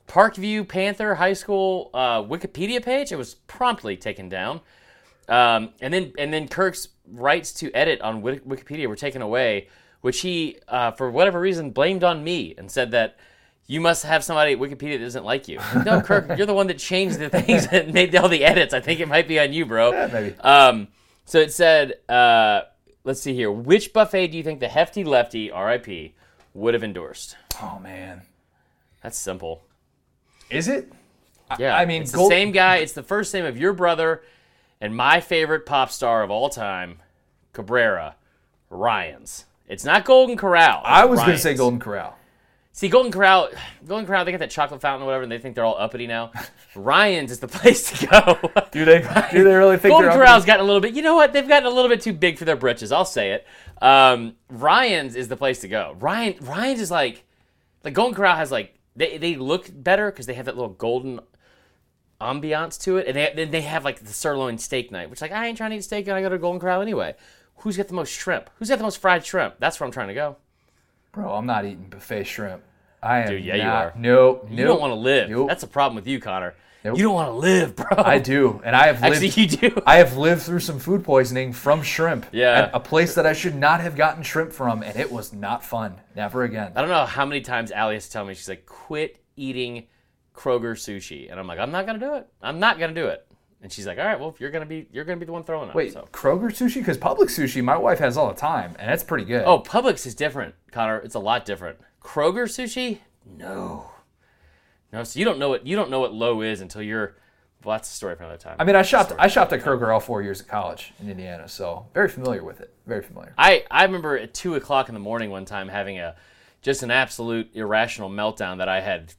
Parkview Panther High School uh, Wikipedia page. It was promptly taken down. Um, and then and then Kirk's rights to edit on Wikipedia were taken away, which he, uh, for whatever reason, blamed on me and said that you must have somebody at Wikipedia that doesn't like you. No, Kirk, you're the one that changed the things that made all the edits. I think it might be on you, bro. maybe. Um, so it said, uh, let's see here. Which buffet do you think the hefty lefty, RIP, would have endorsed? Oh man, That's simple. is it? Yeah, I mean, it's Gold- the same guy. It's the first name of your brother and my favorite pop star of all time, Cabrera, Ryan's. It's not Golden Corral. I was going to say Golden Corral. See, Golden Corral, Golden Corral, they got that chocolate fountain or whatever, and they think they're all uppity now. Ryan's is the place to go. Do they? do they really think Golden Corral's gotten a little bit. You know what? They've gotten a little bit too big for their britches. I'll say it. Um, Ryan's is the place to go. Ryan Ryan's is like, like Golden Corral has like they they look better because they have that little golden ambiance to it, and they then they have like the sirloin steak night, which like I ain't trying to eat steak and I go to Golden Corral anyway. Who's got the most shrimp? Who's got the most fried shrimp? That's where I'm trying to go. Bro, I'm not eating buffet shrimp. I am. Dude, yeah, you not- are. Nope. You don't want to live. Nope. That's a problem with you, Connor. Nope. You don't want to live, bro. I do, and I have Actually, you do. I have lived through some food poisoning from shrimp. Yeah. At a place that I should not have gotten shrimp from, and it was not fun. Never again. I don't know how many times Allie has to tell me she's like, quit eating Kroger sushi, and I'm like, I'm not gonna do it. I'm not gonna do it. And she's like, all right, well, if you're gonna be, you're gonna be the one throwing up. Wait, so. Kroger sushi? Because Publix sushi, my wife has all the time, and that's pretty good. Oh, Publix is different, Connor. It's a lot different. Kroger sushi? No. No, so you don't know what you don't know what low is until you're. Well, that's a story for another time. I mean, I shopped. I shopped at Kroger all four years of college in Indiana, so very familiar with it. Very familiar. I, I remember at two o'clock in the morning one time having a just an absolute irrational meltdown that I had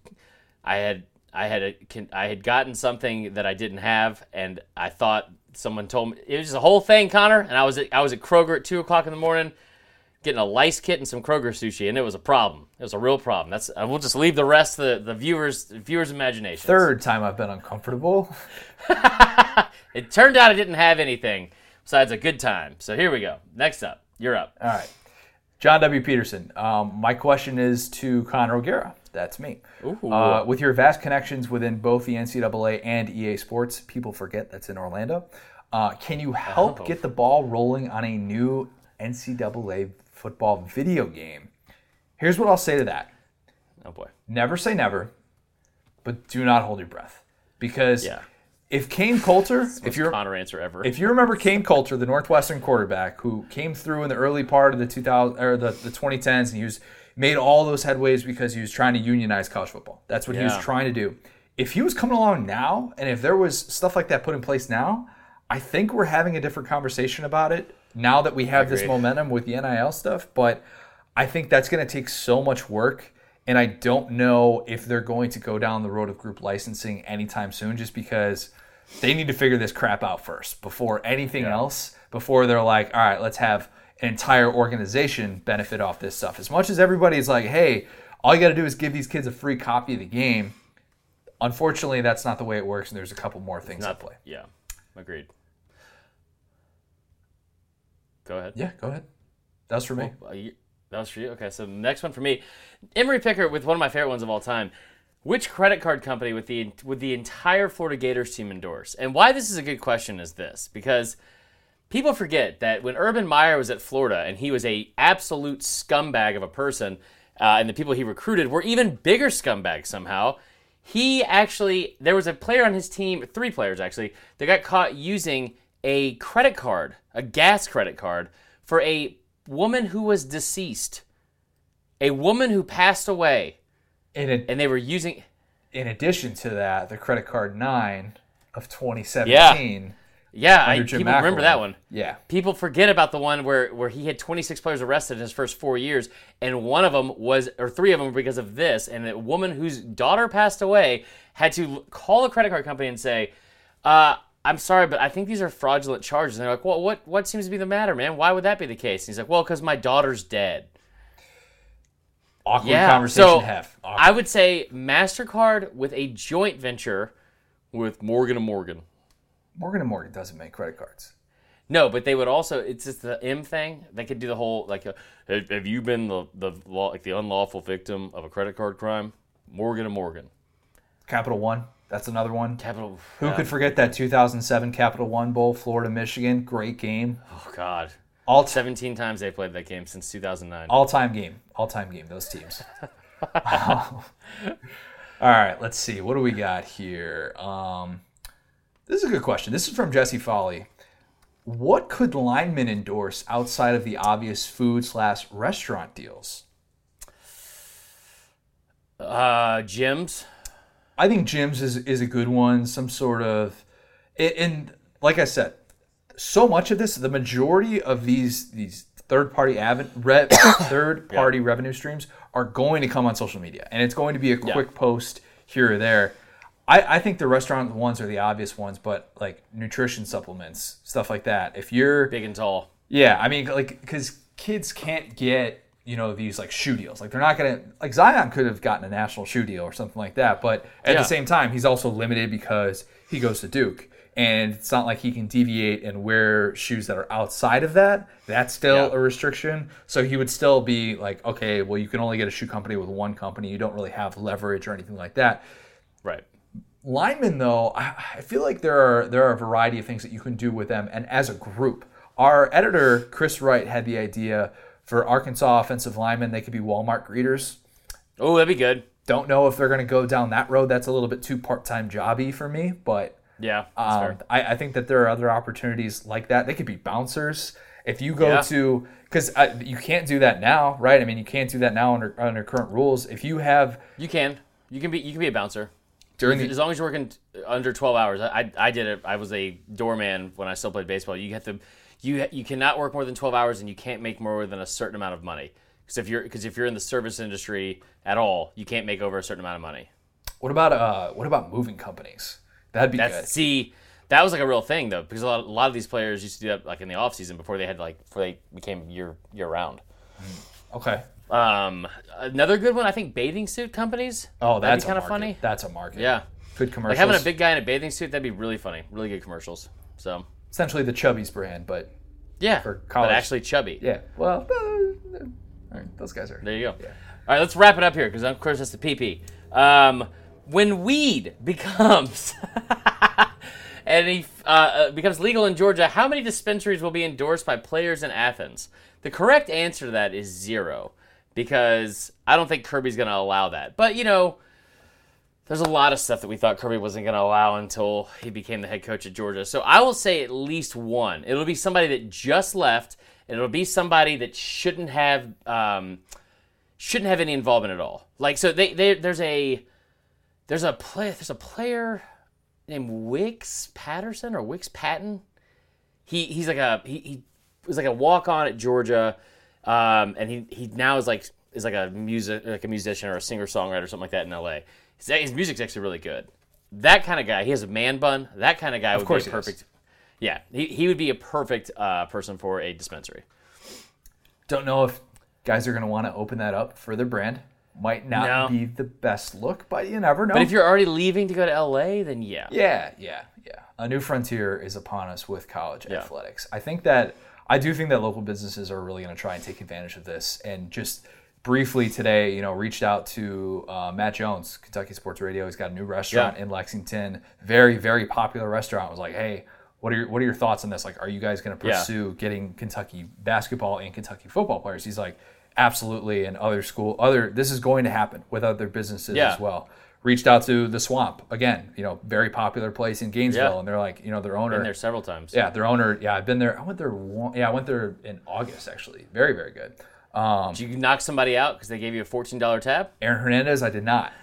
I had I had a, I had gotten something that I didn't have and I thought someone told me it was just a whole thing Connor and I was at, I was at Kroger at two o'clock in the morning getting a lice kit and some Kroger sushi and it was a problem it was a real problem that's I will just leave the rest the the viewers viewers imagination Third time I've been uncomfortable. it turned out I didn't have anything besides a good time so here we go next up you're up All right. John W. Peterson. Um, my question is to Connor O'Gara. That's me. Uh, with your vast connections within both the NCAA and EA Sports, people forget that's in Orlando. Uh, can you help Oh. get the ball rolling on a new NCAA football video game? Here's what I'll say to that oh boy never say never, but do not hold your breath. Because Yeah. if Kain Colter, if you're Connor answer ever if you remember Kain Colter, the Northwestern quarterback who came through in the early part of the 2000 or the, the 2010s, and he was made all those headways because he was trying to unionize college football. That's what he was trying to do. If he was coming along now, and if there was stuff like that put in place now, I think we're having a different conversation about it now that we have this momentum with the NIL stuff. But I think that's going to take so much work. And I don't know if they're going to go down the road of group licensing anytime soon, just because they need to figure this crap out first before anything else, before they're like, all right, let's have an entire organization benefit off this stuff. As much as everybody's like, hey, all you got to do is give these kids a free copy of the game. Unfortunately, that's not the way it works, and there's a couple more things at Not play. Yeah, agreed. Go ahead. Yeah, go ahead. That was for me. Uh, you- That was for you. Okay, so next one for me, Emery Picker with one of my favorite ones of all time. Which credit card company would the would the entire Florida Gators team endorse? And why this is a good question is this because people forget that when Urban Meyer was at Florida and he was a absolute scumbag of a person, uh, and the people he recruited were even bigger scumbags somehow. He actually, there was a player on his team, three players actually, that got caught using a credit card, a gas credit card, for a woman who was deceased, a woman who passed away, In, a, and they were using. in addition to that, the credit card nine of 2017. Yeah, I, under Jim people remember that one. Yeah. People forget about the one where, where he had 26 players arrested in his first four years, and one of them was, or three of them were because of this. And a woman whose daughter passed away had to call a credit card company and say, uh, I'm sorry, but I think these are fraudulent charges. And they're like, well, what, what seems to be the matter, man? Why would that be the case? And he's like, well, because my daughter's dead. Awkward Yeah. conversation so to have. Awkward. I would say MasterCard with a joint venture with Morgan and Morgan. Morgan and Morgan doesn't make credit cards. No, but they would also. It's just the M thing. They could do the whole like, uh, have have you been the the law, like the unlawful victim of a credit card crime? Morgan and Morgan, Capital One. That's another one. Capital. Who could forget that 2007 Capital One Bowl, Florida, Michigan? Great game. Oh God, All t- seventeen times they played that game since two thousand nine. all time game. All time game. Those teams. All right. Let's see. What do we got here? Um, this is a good question. This is from Jesse Folly. What could linemen endorse outside of the obvious food slash restaurant deals? Uh, gyms. I think gyms is is a good one. Some sort of, and- like I said, so much of this, the majority of these these third party re, third party revenue streams are going to come on social media, and it's going to be a quick post here or there. I, I think the restaurant ones are the obvious ones, but like nutrition supplements, stuff like that. If you're Big and tall. yeah, I mean, like, because kids can't get you know these like shoe deals. Like, they're not gonna like Zion could have gotten a national shoe deal or something like that, but at Yeah. the same time, he's also limited because he goes to Duke, and it's not like he can deviate and wear shoes that are outside of that. That's still Yeah. a restriction. So he would still be like, okay, well, you can only get a shoe company with one company. You don't really have leverage or anything like that Right. Linemen though I, feel like there are there are a variety of things that you can do with them and as a group our editor chris wright had the idea for arkansas offensive linemen they could be walmart greeters Oh, that'd be good. don't know if they're going to go down that road that's a little bit too part-time jobby for me but Yeah, um. I, I think that there are other opportunities like that they could be bouncers if you go Yeah. to because you can't do that now right i mean you can't do that now under, under current rules if you have You can. You can be. You can be a bouncer. During the as long as you're working under 12 hours I, I, did it. I was a doorman when i still played baseball. You have to you you cannot work more than 12 hours and you can't make more than a certain amount of money. Because if you're because if you're in the service industry at all you can't make over a certain amount of money. What about uh what about moving companies? That'd be that's good. see that was like a real thing though because a lot, a lot of these players used to do that like in the off season before they had like before they became year year round. Okay um another good one i think bathing suit companies Oh, that's kinda funny. That's a market. yeah Good like commercials. having a big guy in a bathing suit that'd be really funny really good commercials so essentially the Chubbies brand, but Yeah, For but college. actually chubby. yeah. Well, uh, right, those guys are. There you go. All right, let's wrap it up here because of course that's the PP. Um, when weed becomes and he uh, uh, becomes legal in Georgia, how many dispensaries will be endorsed by players in Athens? The correct answer to that is zero because I don't think Kirby's going to allow that. But you know, there's a lot of stuff that we thought Kirby wasn't going to allow until he became the head coach at Georgia. So I will say at least one. It'll be somebody that just left, and it'll be somebody that shouldn't have um, shouldn't have any involvement at all. Like so, they, they there's a there's a play there's a player named Wicks Patterson or Wicks Patton. He he's like a he, he was like a walk on at Georgia, um, and he he now is like is like a music like a musician or a singer songwriter or something like that in L.A. His, his music's actually really good. That kind of guy. He has a man bun. That kind of guy would course be perfect. Yeah, he, he would be a perfect uh, person for a dispensary. Don't know if guys are going to want to open that up for their brand. Might not No. be the best look, but you never know. But if you're already leaving to go to LA, then yeah. Yeah, yeah, yeah. A new frontier is upon us with college Yeah. athletics. I think that I do think that local businesses are really going to try and take advantage of this. And just briefly today, you know, reached out to uh, Matt Jones, Kentucky Sports Radio. He's got a new restaurant Yeah. in Lexington, very very popular restaurant. Was like, hey. What are your What are your thoughts on this? Like, are you guys going to Yeah. pursue getting Kentucky basketball and Kentucky football players? He's like, absolutely, and other school, other. This is going to happen with other businesses Yeah. as well. Reached out to the Swamp again, you know, very popular place in Gainesville, Yeah. and they're like, you know, their owner, Been there several times. yeah, their owner, yeah, I've been there. I went there. One, yeah, I went there in August actually. Very, very good. Um, Did you knock somebody out because they gave you a fourteen dollar tab? Aaron Hernandez, I did not.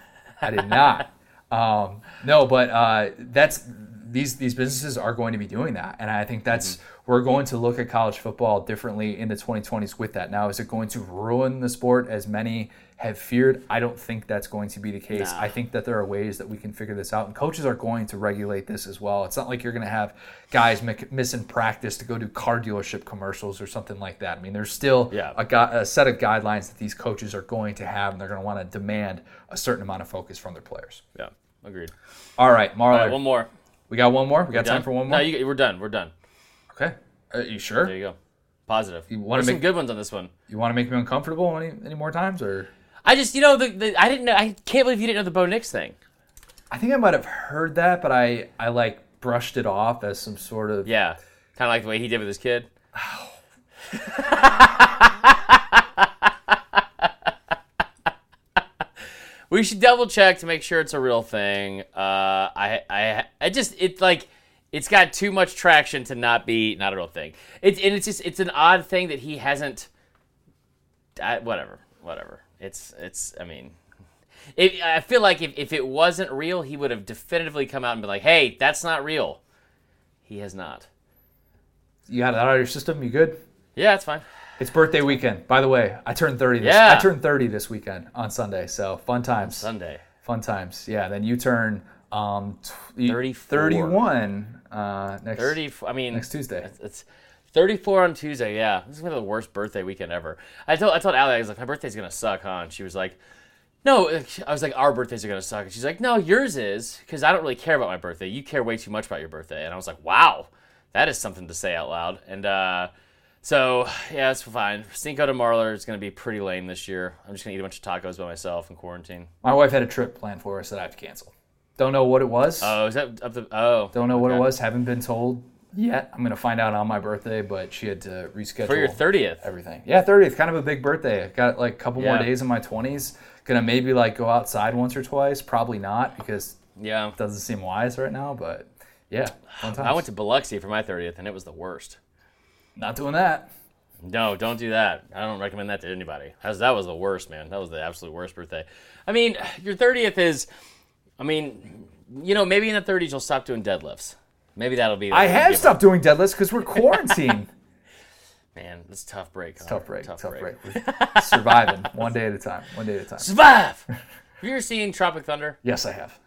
I did not. um, no, but uh, that's these these businesses are going to be doing that, and I think that's we're going to look at college football differently in the 2020s with that. Now, is it going to ruin the sport as many have feared? I don't think that's going to be the case. Nah. I think that there are ways that we can figure this out, and coaches are going to regulate this as well. It's not like you're going to have guys missing practice to go do car dealership commercials or something like that. I mean, there's still Yeah. a, gu- a set of guidelines that these coaches are going to have, and they're going to want to demand a certain amount of focus from their players. Yeah, agreed. All right, Marler, All right, one more. we got one more. We got time for one more. No, you, we're done. We're done. okay, are you sure? There you go. Positive. You There's some make- good ones on this one. You want to make me uncomfortable any any more times, or I just, you know, the, the I didn't know. I can't believe you didn't know the Bo Nix thing. I think I might have heard that, but I I like brushed it off as some sort of Yeah, kind of like the way he did with his kid. we should double check to make sure it's a real thing. Uh, I, I, I just, it's like, it's got too much traction to not be not a real thing. It's and it's just, it's an odd thing that he hasn't. I, whatever, whatever. It's, it's. I mean, it, I feel like if, if it wasn't real, he would have definitively come out and been like, "Hey, that's not real." He has not. you got it out of your system. You good? Yeah, it's fine. It's birthday weekend. By the way, I turned 30 this Yeah. I turned 30 this weekend on Sunday. So fun times. Sunday. Fun times. Yeah, then you turn um t- 31 uh next Thirty. I mean, next Tuesday. It's, it's 34 on Tuesday. Yeah, this is gonna be the worst birthday weekend ever. I told I told Allie I was like, my birthday's gonna suck, huh? And she was like, No. I was like, our birthdays are gonna suck. And she's like, No, yours is because I don't really care about my birthday. You care way too much about your birthday. And I was like, Wow, that is something to say out loud. And uh, so yeah, it's fine. Cinco de Marler is gonna be pretty lame this year. I'm just gonna eat a bunch of tacos by myself in quarantine. My wife had a trip planned for us that I have to cancel. Don't know what it was. Oh, is that up the? Oh, Don't know what it was. Haven't been told yet. I'm gonna find out on my birthday, but she had to reschedule for your 30th. everything. Yeah, 30th, kind of a big birthday. I got like a couple more days in my 20s. Gonna maybe like go outside once or twice. Probably not because Yeah. it doesn't seem wise right now. But yeah. I went to Biloxi for my 30th, and it was the worst. not doing that. No, don't do that. I don't recommend that to anybody. That was the worst, man. That was the absolute worst birthday. I mean, your 30th is, I mean, you know, maybe in the 30s you'll stop doing deadlifts. Maybe that'll be. I have stopped doing deadlifts because we're quarantined. Man, it's a tough break. Tough break. Tough, break. We're surviving one day at a time. One day at a time. Survive. Have you ever seen Tropic Thunder? Yes, I have.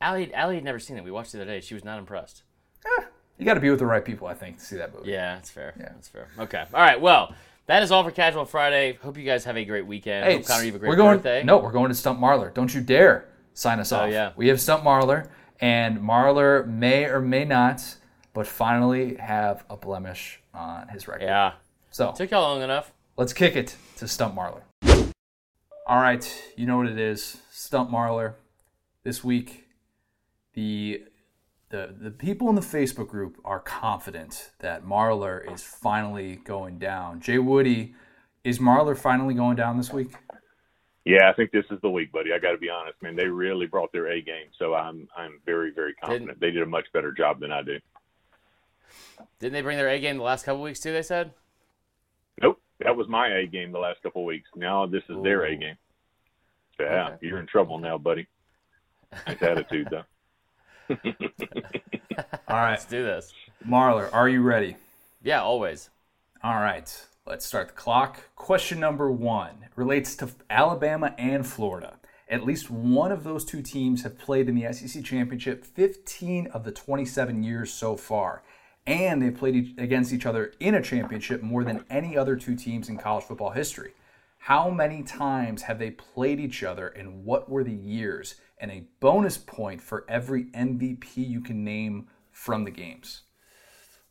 Allie, Allie had never seen it. We watched it the other day. She was not impressed. Eh, you got to be with the right people, I think, to see that movie. Yeah, that's fair. Yeah. That's fair. Okay. All right. Well, that is all for Casual Friday. Hope you guys have a great weekend. Hey, Hope Connor, you have a great we're going. birthday. No, we're going to Stump Marler. Don't you dare sign us oh, off. Oh, yeah. We have Stump Marler, and Marler may or may not, but finally have a blemish on his record. Yeah. So Took y'all long enough. let's kick it to Stump Marler. All right, you know what it is. Stump Marler. This week, the the the people in the Facebook group are confident that Marler is finally going down. Jay Woody, is Marler finally going down this week? Yeah, I think this is the week, buddy. I got to be honest, man. They really brought their A game, so I'm I'm very very confident. They did a much better job than I do. Didn't they bring their A game the last couple weeks too? They said. Nope, that was my A game the last couple weeks. Now this is their A game. Yeah, Okay. you're in trouble now, buddy. Nice attitude though. All right, Let's do this. Marler, are you ready? Yeah, always. All right, let's start the clock. Question number one relates to Alabama and Florida. At least one of those two teams have played in the SEC championship 15 of the 27 years so far. And they've played against each other in a championship more than any other two teams in college football history. How many times have they played each other and what were the years? And a bonus point for every MVP you can name from the games.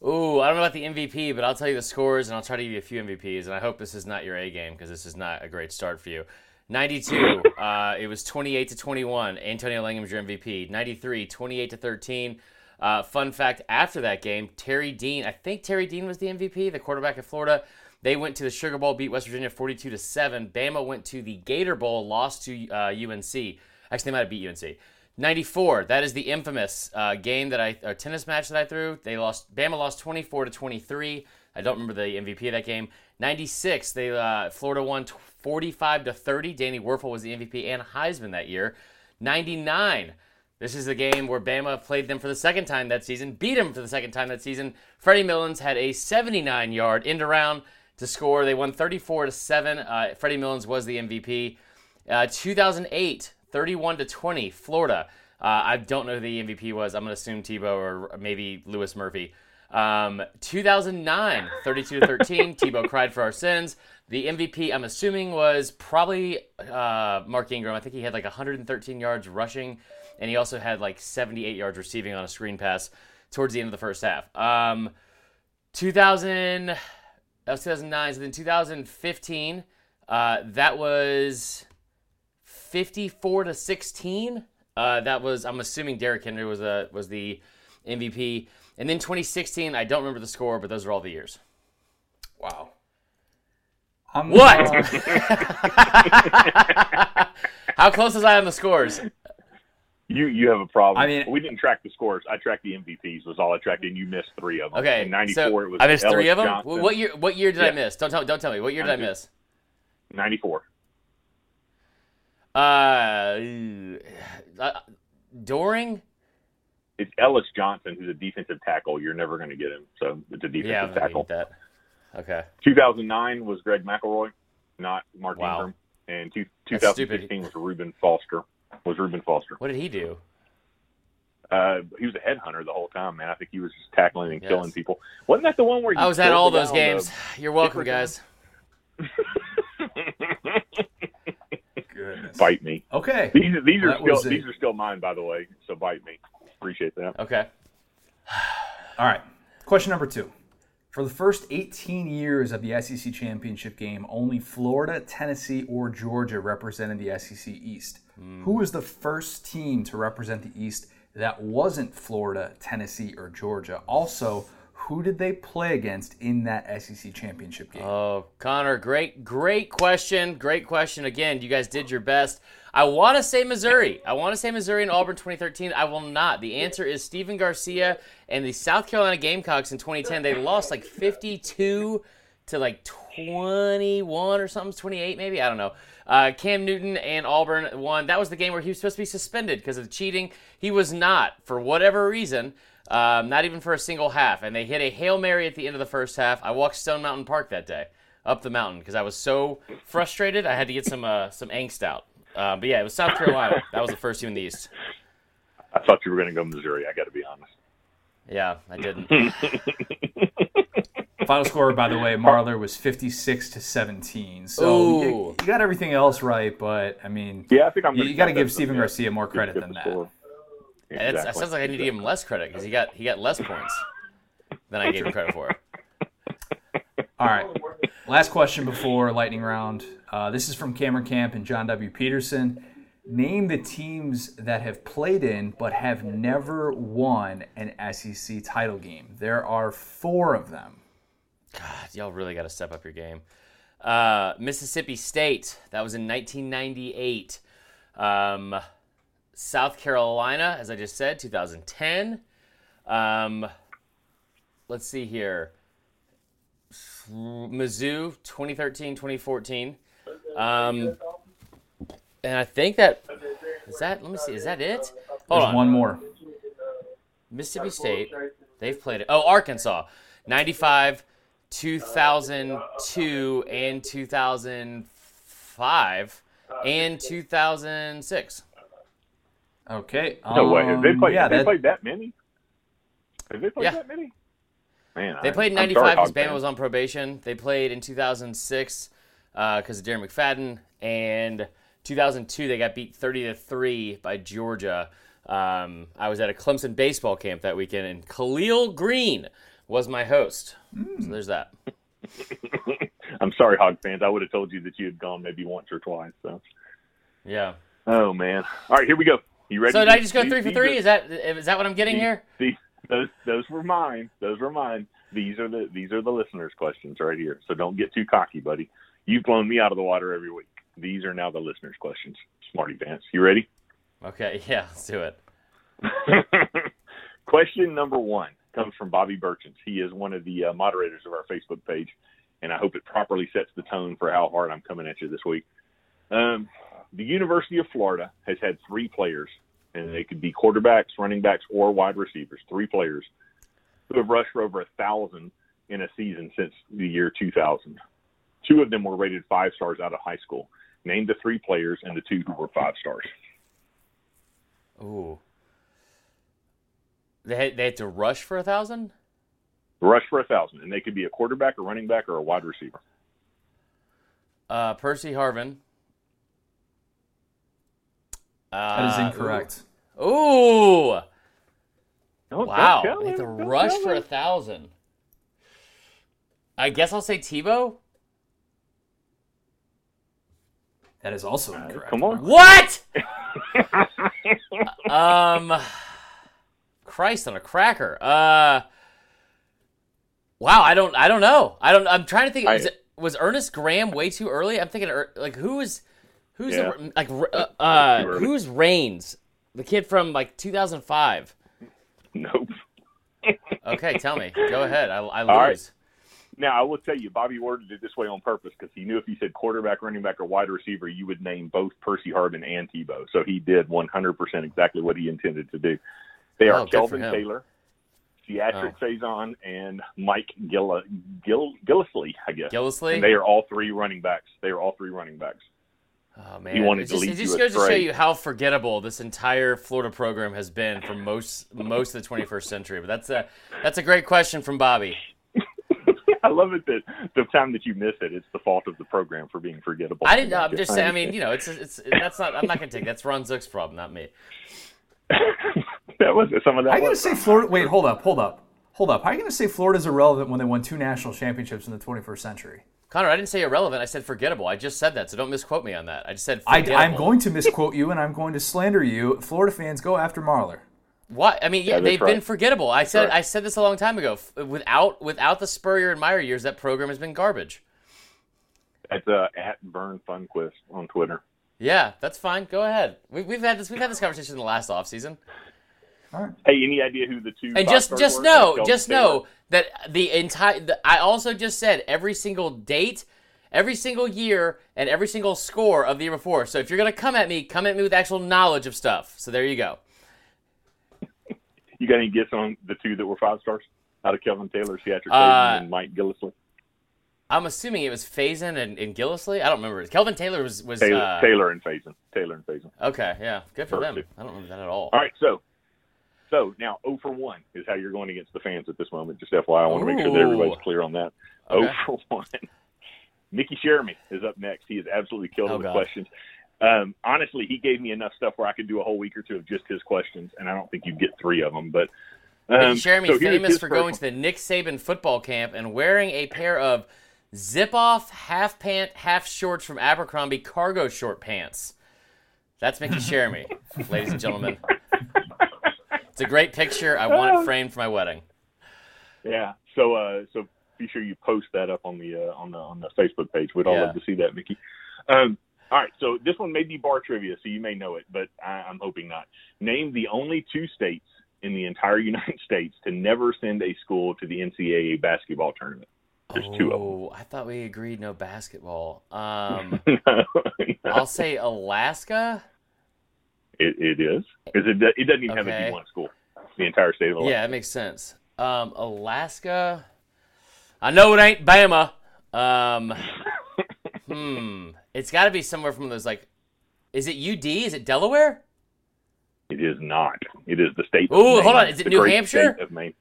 Ooh, I don't know about the MVP, but I'll tell you the scores and I'll try to give you a few MVPs. And I hope this is not your A game because this is not a great start for you. 92, uh, it was 28 to 21. Antonio Langham's your MVP. 93, 28 to 13. Uh, fun fact: After that game, Terry Dean, I think Terry Dean was the MVP, the quarterback of Florida. They went to the Sugar Bowl, beat West Virginia 42 to seven. Bama went to the Gator Bowl, lost to uh, UNC. Actually, they might have beat UNC. 94. That is the infamous uh, game that I or tennis match that I threw. They lost. Bama lost 24 to 23. I don't remember the MVP of that game. 96. They uh, Florida won 45 to 30. Danny Wuerffel was the MVP and Heisman that year. 99. This is the game where Bama played them for the second time that season, beat them for the second time that season. Freddie Milons had a 79 yard end around to score. They won 34 to 7. Uh, Freddie Milons was the MVP. Uh, 2008, 31 to 20, Florida. Uh, I don't know who the MVP was. I'm going to assume Tebow or maybe Louis Murphy. Um, 2009, 32 to 13, Tebow cried for our sins. The MVP, I'm assuming, was probably uh, Mark Ingram. I think he had like 113 yards rushing, and he also had like 78 yards receiving on a screen pass towards the end of the first half. Um, 2000. That was 2009. So then 2015, uh, that was 54 to 16. Uh, that was I'm assuming Derrick Henry was a was the MVP. And then 2016, I don't remember the score, but those are all the years. Wow. I'm what? How close was I on the scores? You you have a problem. I mean, we didn't track the scores. I tracked the MVPs. Was all I tracked, and you missed three of them. Okay, in '94 so it was. I missed Ellis three of them. Johnson. What year? What year did Yeah. I miss? Don't tell. Don't tell me. What year did I miss? '94. Uh, uh, Doring. It's Ellis Johnson, who's a defensive tackle. You're never going to get him. So it's a defensive Yeah, I'm tackle. that. Okay. 2009 was Greg McElroy, not Mark Wow. Ingram, and two, 2016 was Reuben Foster. Was Reuben Foster? What did he do? Uh, he was a headhunter the whole time, man. I think he was just tackling and Yes. killing people. Wasn't that the one where he I was at all those games. You're welcome, guys. Goodness. bite me. Okay. These are these are That still a- these are still mine, by the way. So bite me. Appreciate that. Okay. All right. Question number two. For the first 18 years of the SEC championship game, only Florida, Tennessee, or Georgia represented the SEC East. Hmm. Who was the first team to represent the East that wasn't Florida, Tennessee, or Georgia? Also, who did they play against in that SEC championship game? Oh, Connor, great, great question. Great question. Again, you guys did your best. I want to say Missouri. I want to say Missouri and Auburn 2013. I will not. The answer is Stephen Garcia and the South Carolina Gamecocks in 2010. They lost like 52 to like 21 or something, 28 maybe. I don't know. Uh, Cam Newton and Auburn won. That was the game where he was supposed to be suspended because of cheating. He was not for whatever reason. Um, not even for a single half. And they hit a Hail Mary at the end of the first half. I walked Stone Mountain Park that day, up the mountain, because I was so frustrated. I had to get some uh, some angst out. Uh, but yeah, it was South Carolina. That was the first team in the East. I thought you were going to go Missouri. I got to be honest. Yeah, I didn't. Final score, by the way, Marler was 56 to 17. So you, you got everything else right, but I mean, Yeah, I think I'm. you, you got to give Stephen Garcia more credit than that. score. Exactly. sounds like I need to give him less credit because he got he got less points than I gave him credit for. All right. Last question before lightning round. Uh, this is from Cameron Camp and John W. Peterson. Name the teams that have played in but have never won an SEC title game. There are four of them. God, y'all really got to step up your game. Uh, Mississippi State, that was in 1998. Um, South Carolina, as I just said, 2010. Um, let's see here. Mizzou, 2013, 2014. Um, and I think that is that. Let me see. Is that it? Hold There's on. one more. Mississippi State. They've played it. Oh, Arkansas. 95, 2002, and 2005, and 2006. Okay. No way. Have they um, played? Yeah, have they that- played that many? Have they played Yeah. that many? Man, They I- played in 95 because Bama was on probation. They played in 2006 because of Darren McFadden. And 2002, they got beat 30 to 3 by Georgia. Um, I was at a Clemson baseball camp that weekend, and Khalil Greene was my host. So there's that. I'm sorry, Hog fans. I would have told you that you had gone maybe once or twice. So. Yeah. Oh man. All right, here we go. You ready? So did I just go these- three for three? are- Is that is that what I'm getting these- here? these- those those were mine. Those were mine. These are the these are the listeners' questions right here. So don't get too cocky, buddy. You've blown me out of the water every week. These are now the listeners' questions. Smarty Vance, you ready? Okay, yeah, let's do it. Question number one comes from Bobby Burchins. He is one of the uh, moderators of our Facebook page, and I hope it properly sets the tone for how hard I'm coming at you this week. Um, the University of Florida has had three players, and they could be quarterbacks, running backs, or wide receivers. Three players who have rushed for over a thousand in a season since the year 2000. Two of them were rated five stars out of high school. Name the three players and the two who were five stars. Ooh. They had, they had to rush for a thousand. Rush for a thousand, and they could be a quarterback, a running back, or a wide receiver. Uh, Percy Harvin. That is Uh, incorrect. Ooh. Don't- Wow. don't tell They had to him. Don't rush for a thousand. I guess I'll say Tebow. That is also Uh, incorrect. come on. What? um, Christ on a cracker. Uh, wow. I don't. I don't know. I don't. I'm trying to think. I- was, it, was Earnest Graham way too early? I'm thinking Er- like who is who's Yeah. the, like uh, uh who's Reigns? The kid from like 2005. Nope. Okay, tell me. Go ahead. I, I lose. All right. Now I will tell you, Bobby worded it this way on purpose because he knew if he said quarterback, running back, or wide receiver, you would name both Percy Harvin and Tebow. So he did 100% exactly what he intended to do. They Oh, are for Kelvin. Taylor, Ciatrick Oh. Fason, and Mike Gill- Gill- Gillislee, I guess. Gillislee. And they are all three running backs. They are all three running backs. Oh man, He wanted it to just, lead it just you goes to show you how forgettable this entire Florida program has been for most most of the 21st century. But that's a that's a great question from Bobby. I love it that the time that you miss it, it's the fault of the program for being forgettable. I didn't know. I'm guess just saying. I mean, you know, it's it's that's not. I'm not gonna take that's Ron Zook's problem, not me. that was some of that. How are you going to was. say Florida? Wait, hold up, hold up, hold up. How are you going to say Florida's irrelevant when they won two national championships in the 21st century? Connor, I didn't say irrelevant. I said forgettable. I just said that, so don't misquote me on that. I just said I, forgettable. I'm going to misquote you and I'm going to slander you. Florida fans, go after Marler. What? I mean, yeah, Yeah, they've right. been forgettable. I said right. I said this a long time ago. Without without the Spurrier and Meyer years, that program has been garbage. At uh, at Vern Funquist on Twitter. Yeah, that's fine. Go ahead. We, we've had this. We've had this conversation in the last offseason. Hey, any idea who the two? And five just stars just know, just know that the entire. The, I also just said every single date, every single year, and every single score of the year before. So if you're gonna come at me, come at me with actual knowledge of stuff. So there you go. You got any guess on the two that were five stars out of Kelvin Taylor, Ciatrick Uh, and Mike Gillislee? I'm assuming it was Fason and, and Gillislee. I don't remember. Kelvin Taylor was was Taylor, uh, Taylor and Fason. Taylor and Fason. okay. Yeah, good for them. Perfect. I don't remember that at all. All right, so so now 0 for 1 is how you're going against the fans at this moment. Just FYI, I want to make sure that everybody's clear on that. Okay. 0 for 1. Mickey Jeremy is up next. He has absolutely killed Oh, it with God. questions. Um, honestly, he gave me enough stuff where I could do a whole week or two of just his questions, and I don't think you'd get three of them. But um, Mickey Jeremy, so famous for going to the Nick Saban football camp and wearing a pair of zip-off half pant, half shorts from Abercrombie cargo short pants. That's Mickey Jeremy, ladies and gentlemen. It's a great picture. I want it framed for my wedding. Yeah. So uh, so be sure you post that up on the uh, on the on the Facebook page. We'd all Yeah. love to see that, Mickey. Um, all right. So this one may be bar trivia, so you may know it, but I, I'm hoping not. Name the only two states in the entire United States to never send a school to the NCAA basketball tournament. There's two of them. Oh, I thought we agreed no basketball. Um, No, I'll say Alaska. It, it is because it, it doesn't even have a Okay. D1 school. The entire state of Alaska. Yeah, it makes sense. Um, Alaska. I know it ain't Bama. Um, hmm. It's got to be somewhere from those like. Is it UD? Is it Delaware? It is not. It is the state. Maine. hold on. Is it The New Hampshire? Of Maine.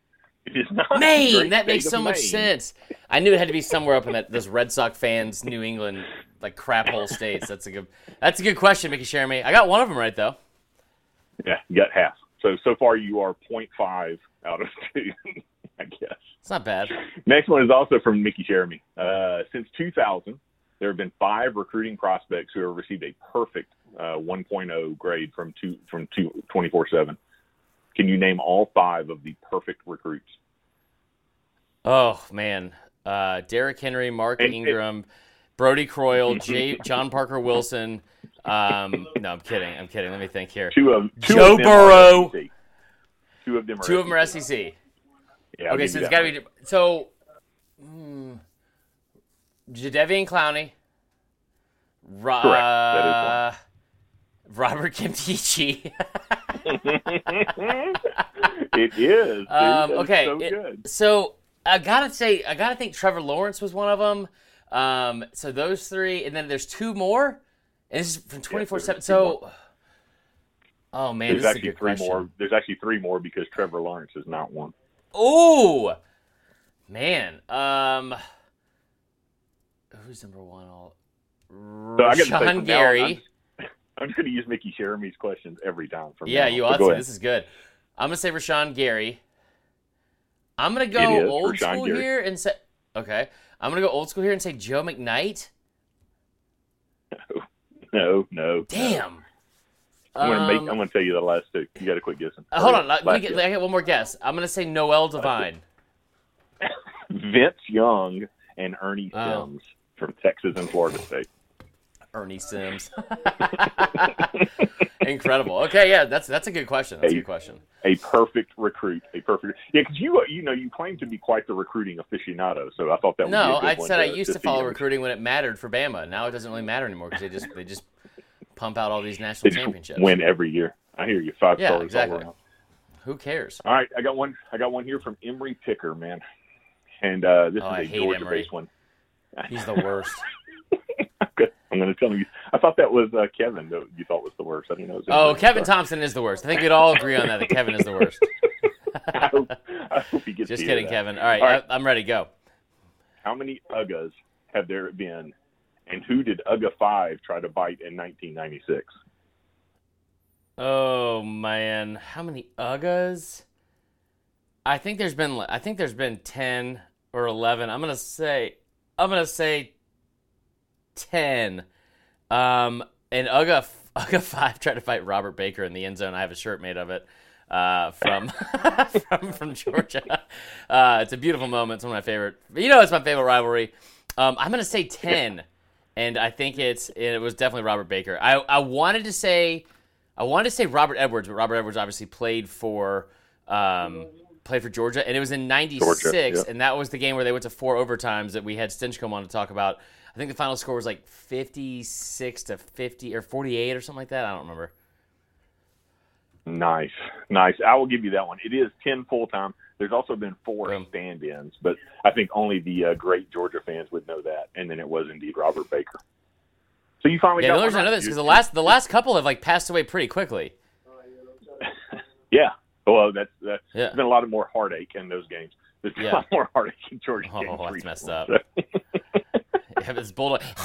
It is not. Maine. That makes so much Maine. sense. I knew it had to be somewhere up in that those Red Sox fans, New England, like crap hole states. That's a good. That's a good question, Mickey Jeremy. I got one of them right though. Yeah, you got half. So so far you are 0.5 out of two, I guess. It's not bad. Next one is also from Mickey Jeremy. Uh, since 2000, there have been five recruiting prospects who have received a perfect uh, 1.0 grade from two from two, 24/7. Can you name all five of the perfect recruits? Oh man, uh, Derrick Henry, Mark And- Ingram, Brody Croyle, J- John Parker Wilson. Um, no, I'm kidding. I'm kidding. Let me think here. Two of two Joe of them Burrow. Two of them are Two of them are SEC. Yeah, Okay, so it's got to be so. Mm, Jadeveon Clowney, Ro- Correct. Uh, Robert Kimchichi. it is. Um, okay, so it- So I gotta say, I gotta think Trevor Lawrence was one of them. Um, so those three, and then there's two more, and this is from twenty four seven. So, oh man, There's this is a actually three question. more. There's actually three more because Trevor Lawrence is not one. Oh man, um, who's number one? All So I got to Sean from on, Gary. I'm, I'm just going to use Mickey Jeremy's questions every time. From Yeah, now you ought to. This is good. I'm gonna say Rashan Gary. I'm gonna go old Rashan school Gary. here and say okay. I'm gonna go old school here and say Joe McKnight. No, no. No. Damn. I'm going to make. Um, I'm to tell you the last two. You got to quit guessing. uh, hold on. Me get. I got one more guess. I'm gonna say Noel Devine. Vince Young and Ernie Oh. Sims from Texas and Florida State. Ernie Sims. Incredible. Okay, yeah, that's that's a good question. That's a Hey. good question. A perfect recruit. A perfect. Yeah, because you you know you claim to be quite the recruiting aficionado. So I thought that would No, be a good I one said I used to see follow them. recruiting when it mattered for Bama. Now it doesn't really matter anymore because they just they just pump out all these national They championships. win every year. I hear you. Five Yeah, stars all exactly. around. Who cares? All right, I got one. I got one here from Emery Picker, man, and uh, this Oh, is a Georgia-based one. He's the worst. I'm going to tell you. I thought that was uh, Kevin that you thought was the worst. I didn't know. It was Oh, Kevin Sorry. Thompson is the worst. I think we'd all agree on that. That Kevin is the worst. I hope, I hope he gets. Just kidding. Kevin. All right, All right. I, I'm ready. Go. How many Uggas have there been, and who did UGA five try to bite in 1996? Oh man, how many Uggas? I think there's been I think there's been ten or eleven. I'm gonna say I'm gonna say ten. Um, and UGA UGA five tried to fight Robert Baker in the end zone. I have a shirt made of it. Uh, from from from Georgia. Uh, it's a beautiful moment. It's one of my favorite. You know, it's my favorite rivalry. Um, I'm gonna say ten, and I think it's it was definitely Robert Baker. I I wanted to say I wanted to say Robert Edwards, but Robert Edwards obviously played for um, played for Georgia, and it was in '96, Georgia, yeah. and that was the game where they went to four overtimes that we had Stinchcomb on to talk about. I think the final score was like 56 to 50 or 48 or something like that. I don't remember. Nice, nice. I will give you that one. It is 10 full time. There's also been four Boom. stand-ins, but I think only the uh, great Georgia fans would know that. And then it was indeed Robert Baker. So you finally Yeah, got the only one reason I this because the last the last couple have like passed away pretty quickly. Yeah. Well, that's that's Yeah. there's been a lot of more heartache in those games. There's been Yeah. a lot more heartache in Georgia Oh, games. that's messed up. So- Yeah, this bulldog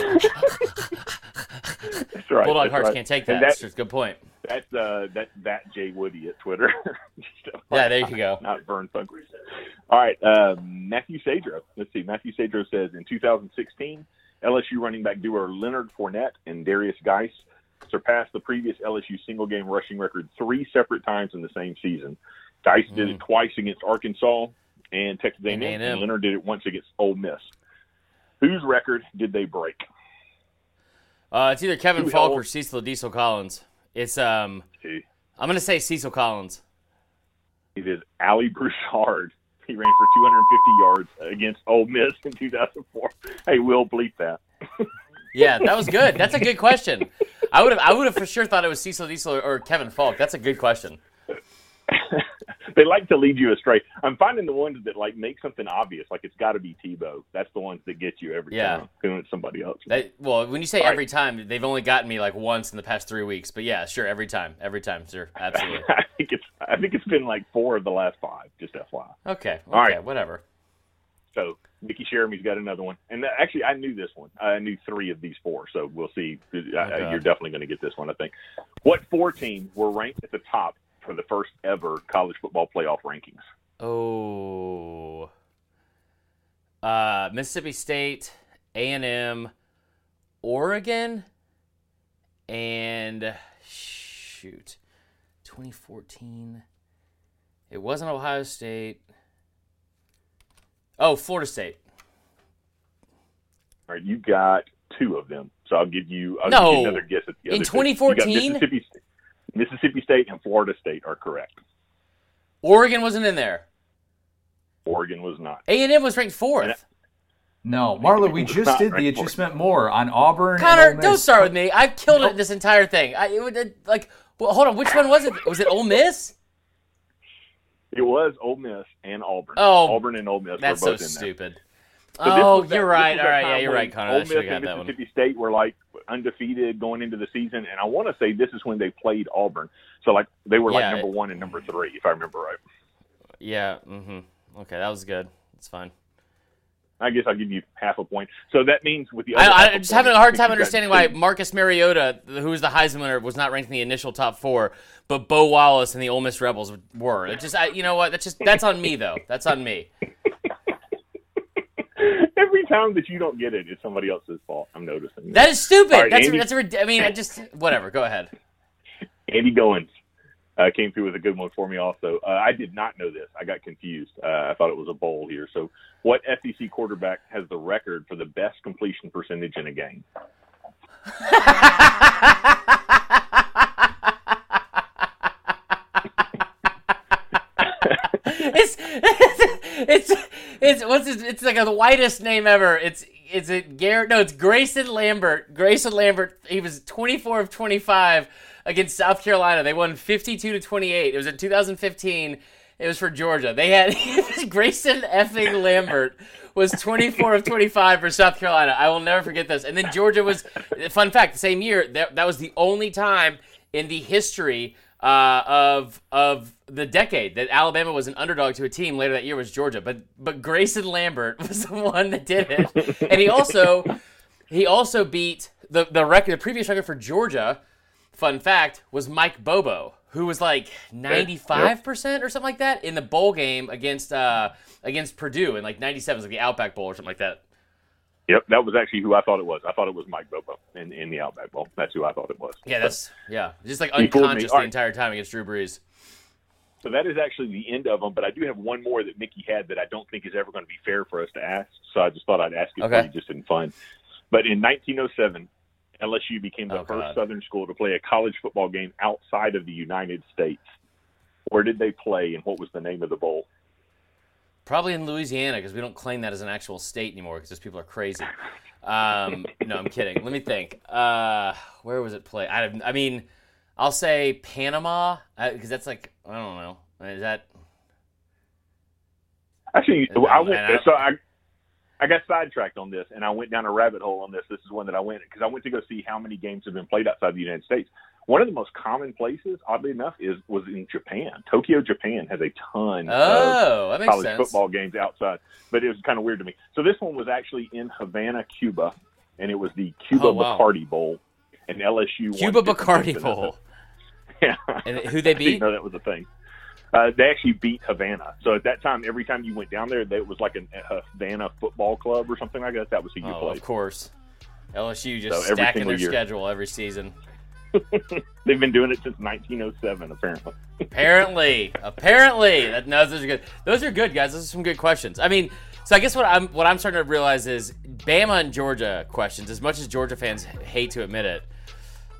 that's right. bulldog that's hearts right. can't take that. that- That's a good point. That's uh, that that Jay Woody at Twitter. Yeah, there you go. Not Vern Funk. All right, uh, Matthew Sadro. Let's see. Matthew Sadro says in 2016, LSU running back duo Leonard Fournette and Derrius Guice surpassed the previous LSU single game rushing record three separate times in the same season. Guice did it twice against Arkansas and Texas A&M, And A&M. and Leonard did it once against Ole Miss. Whose record did they break? Uh, it's either Kevin Who Faulk held- or Cecil Diesel Collins. It's um, See, I'm gonna say Cecil Collins. It is Alley Broussard. He ran for 250 yards against Ole Miss in 2004. Hey, we'll bleep that. Yeah, that was good. That's a good question. I would have I would have for sure thought it was Cecil Diesel or, or Kevin Faulk. That's a good question. they like to lead you astray. I'm finding the ones that like make something obvious, like it's got to be Tebow. That's the ones that get you every Yeah. time. Doing it's somebody else. Well, when you say All right. every time, they've only gotten me like once in the past three weeks. But yeah, sure, every time, every time, sir, absolutely. I think it's I think it's been like four of the last five. Just FYI. Okay, okay, All right. whatever. So Mickey Jeremy's got another one, and uh, actually I knew this one. I knew three of these four, so we'll see. Uh, God. you're definitely going to get this one, I think. What four teams were ranked at the top for the first ever college football playoff rankings? Oh, uh, Mississippi State, A and M, Oregon, and shoot, 2014. It wasn't Ohio State. Oh, Florida State. All right, you got two of them, so I'll give you, I'll No. give you another guess at the In other got 2014? Mississippi, Mississippi State and Florida State are correct. Oregon wasn't in there. Oregon was not. A and M was ranked fourth. No, Marler, we just did the right It Just it. Meant More on Auburn. and Connor, Ole Miss. don't start with me. I killed it this entire thing. I it would uh, like. Well, hold on. Which one was it? Was it Ole Miss? It was Ole Miss and Auburn. Oh, Auburn and Ole Miss That's were so both in there. So oh, that- you're right. All right, yeah, you're right, Connor. Ole Miss got and that one. Mississippi State were like undefeated going into the season, and I want to say this is when they played Auburn. So like they were Yeah, like number it- one and number three, if I remember right. Yeah. Mm-hmm. Okay, that was good. It's fine. I guess I'll give you half a point. So that means with the I, a I'm just having a hard time understanding why. Marcus Mariota, who was the Heisman winner, was not ranked in the initial top four, but Bo Wallace and the Ole Miss Rebels were. It just, I, you know what? That's just that's on me though. That's on me. Every time that you don't get it, it's somebody else's fault. I'm noticing. That is stupid. Right, that's Andy. that's a, I mean, I just whatever. Go ahead. Andy Goins uh, came through with a good one for me. Also, uh, I did not know this. I got confused. Uh, I thought it was a bowl here. So, what SEC quarterback has the record for the best completion percentage in a game? it's, it's it's it's what's his, it's like the whitest name ever. It's it's it Garrett? No, it's Grayson Lambert. Grayson Lambert. He was 24 of 25 against South Carolina. They won 52 to 28. It was in 2015. It was for Georgia. They had Grayson effing Lambert was 24 of 25 for South Carolina. I will never forget this. And then Georgia was fun fact. The same year that that was the only time in the history uh, of of the decade that Alabama was an underdog to a team later that year was Georgia. But but Grayson Lambert was the one that did it, and he also he also beat the the record the previous record for Georgia. Fun fact was Mike Bobo, who was like ninety five percent or something like that in the bowl game against uh against Purdue in like ninety seven, like the Outback Bowl or something like that. Yep, that was actually who I thought it was. I thought it was Mike Bobo in, in the Outback Bowl. That's who I thought it was. Yeah, that's yeah, just like He fooled me. unconscious the right. entire time against Drew Brees. So that is actually the end of them. But I do have one more that Mickey had that I don't think is ever going to be fair for us to ask. So I just thought I'd ask it Okay. for you just in fun. But in 1907, LSU became the Oh, first God. Southern school to play a college football game outside of the United States. Where did they play, and what was the name of the bowl? Probably in Louisiana because we don't claim that as an actual state anymore because those people are crazy. Um, no, I'm kidding. Let me think. Uh, where was it played? I, I mean, I'll say Panama uh, because that's like I don't know. Is that Actually, And I I- went. I- so I, I got sidetracked on this, and I went down a rabbit hole on this. This is one that I went because I went to go see how many games have been played outside the United States. One of the most common places, oddly enough, is was in Japan. Tokyo, Japan has a ton of oh that makes college sense. football games outside, but it was kind of weird to me. So this one was actually in Havana, Cuba, and it was the Cuba Oh, wow. Bacardi Bowl, and LSU Cuba 50 Bacardi Bowl. Yeah, And who they beat? I know that was a thing. Uh, they actually beat Havana. So at that time, every time you went down there, it was like a Havana football club or something like that. That was who you Oh, played. of course. LSU just So stacking their year. schedule every season. They've been doing it since 1907, apparently. Apparently, apparently, that, no, those are good. Those are good, guys. Those are some good questions. I mean, so I guess what I'm what I'm starting to realize is Bama and Georgia questions. As much as Georgia fans hate to admit it,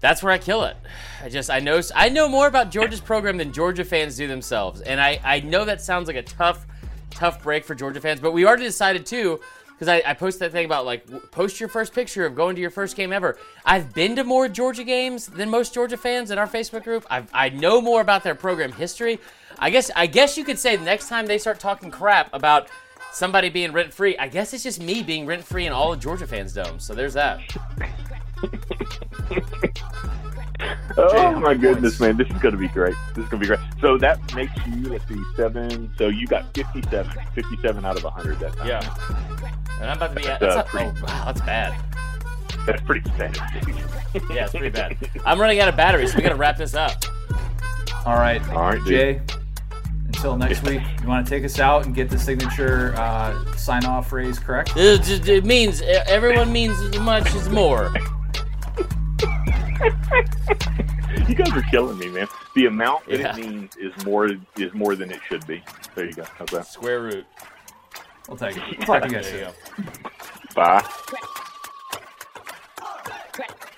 that's where I kill it. I just I know I know more about Georgia's program than Georgia fans do themselves, and I I know that sounds like a tough tough break for Georgia fans, but we already decided too. Because I, I posted that thing about like post your first picture of going to your first game ever. I've been to more Georgia games than most Georgia fans in our Facebook group. I've, I know more about their program history. I guess I guess you could say the next time they start talking crap about somebody being rent free, I guess it's just me being rent free in all of Georgia fans' domes. So there's that. Oh my goodness, man! This is going to be great. This is going to be great. So that makes you let's see, seven. So you got 57, 57 out of 100 that time. Yeah. And I'm about to be at. That's, uh, That's pretty- oh wow, that's bad. that's pretty bad. Yeah, it's pretty bad. I'm running out of batteries, so we got to wrap this up. All right, All right, dude. Jay. Until next week, you want to take us out and get the signature uh, sign-off phrase correct? It, it means everyone means as much as more. You guys are killing me, man. The amount that Yeah. it means is more is more than it should be. There you go. How's that? Square root. We'll take it. We'll talk to you guys There you soon. go. Bye. crack,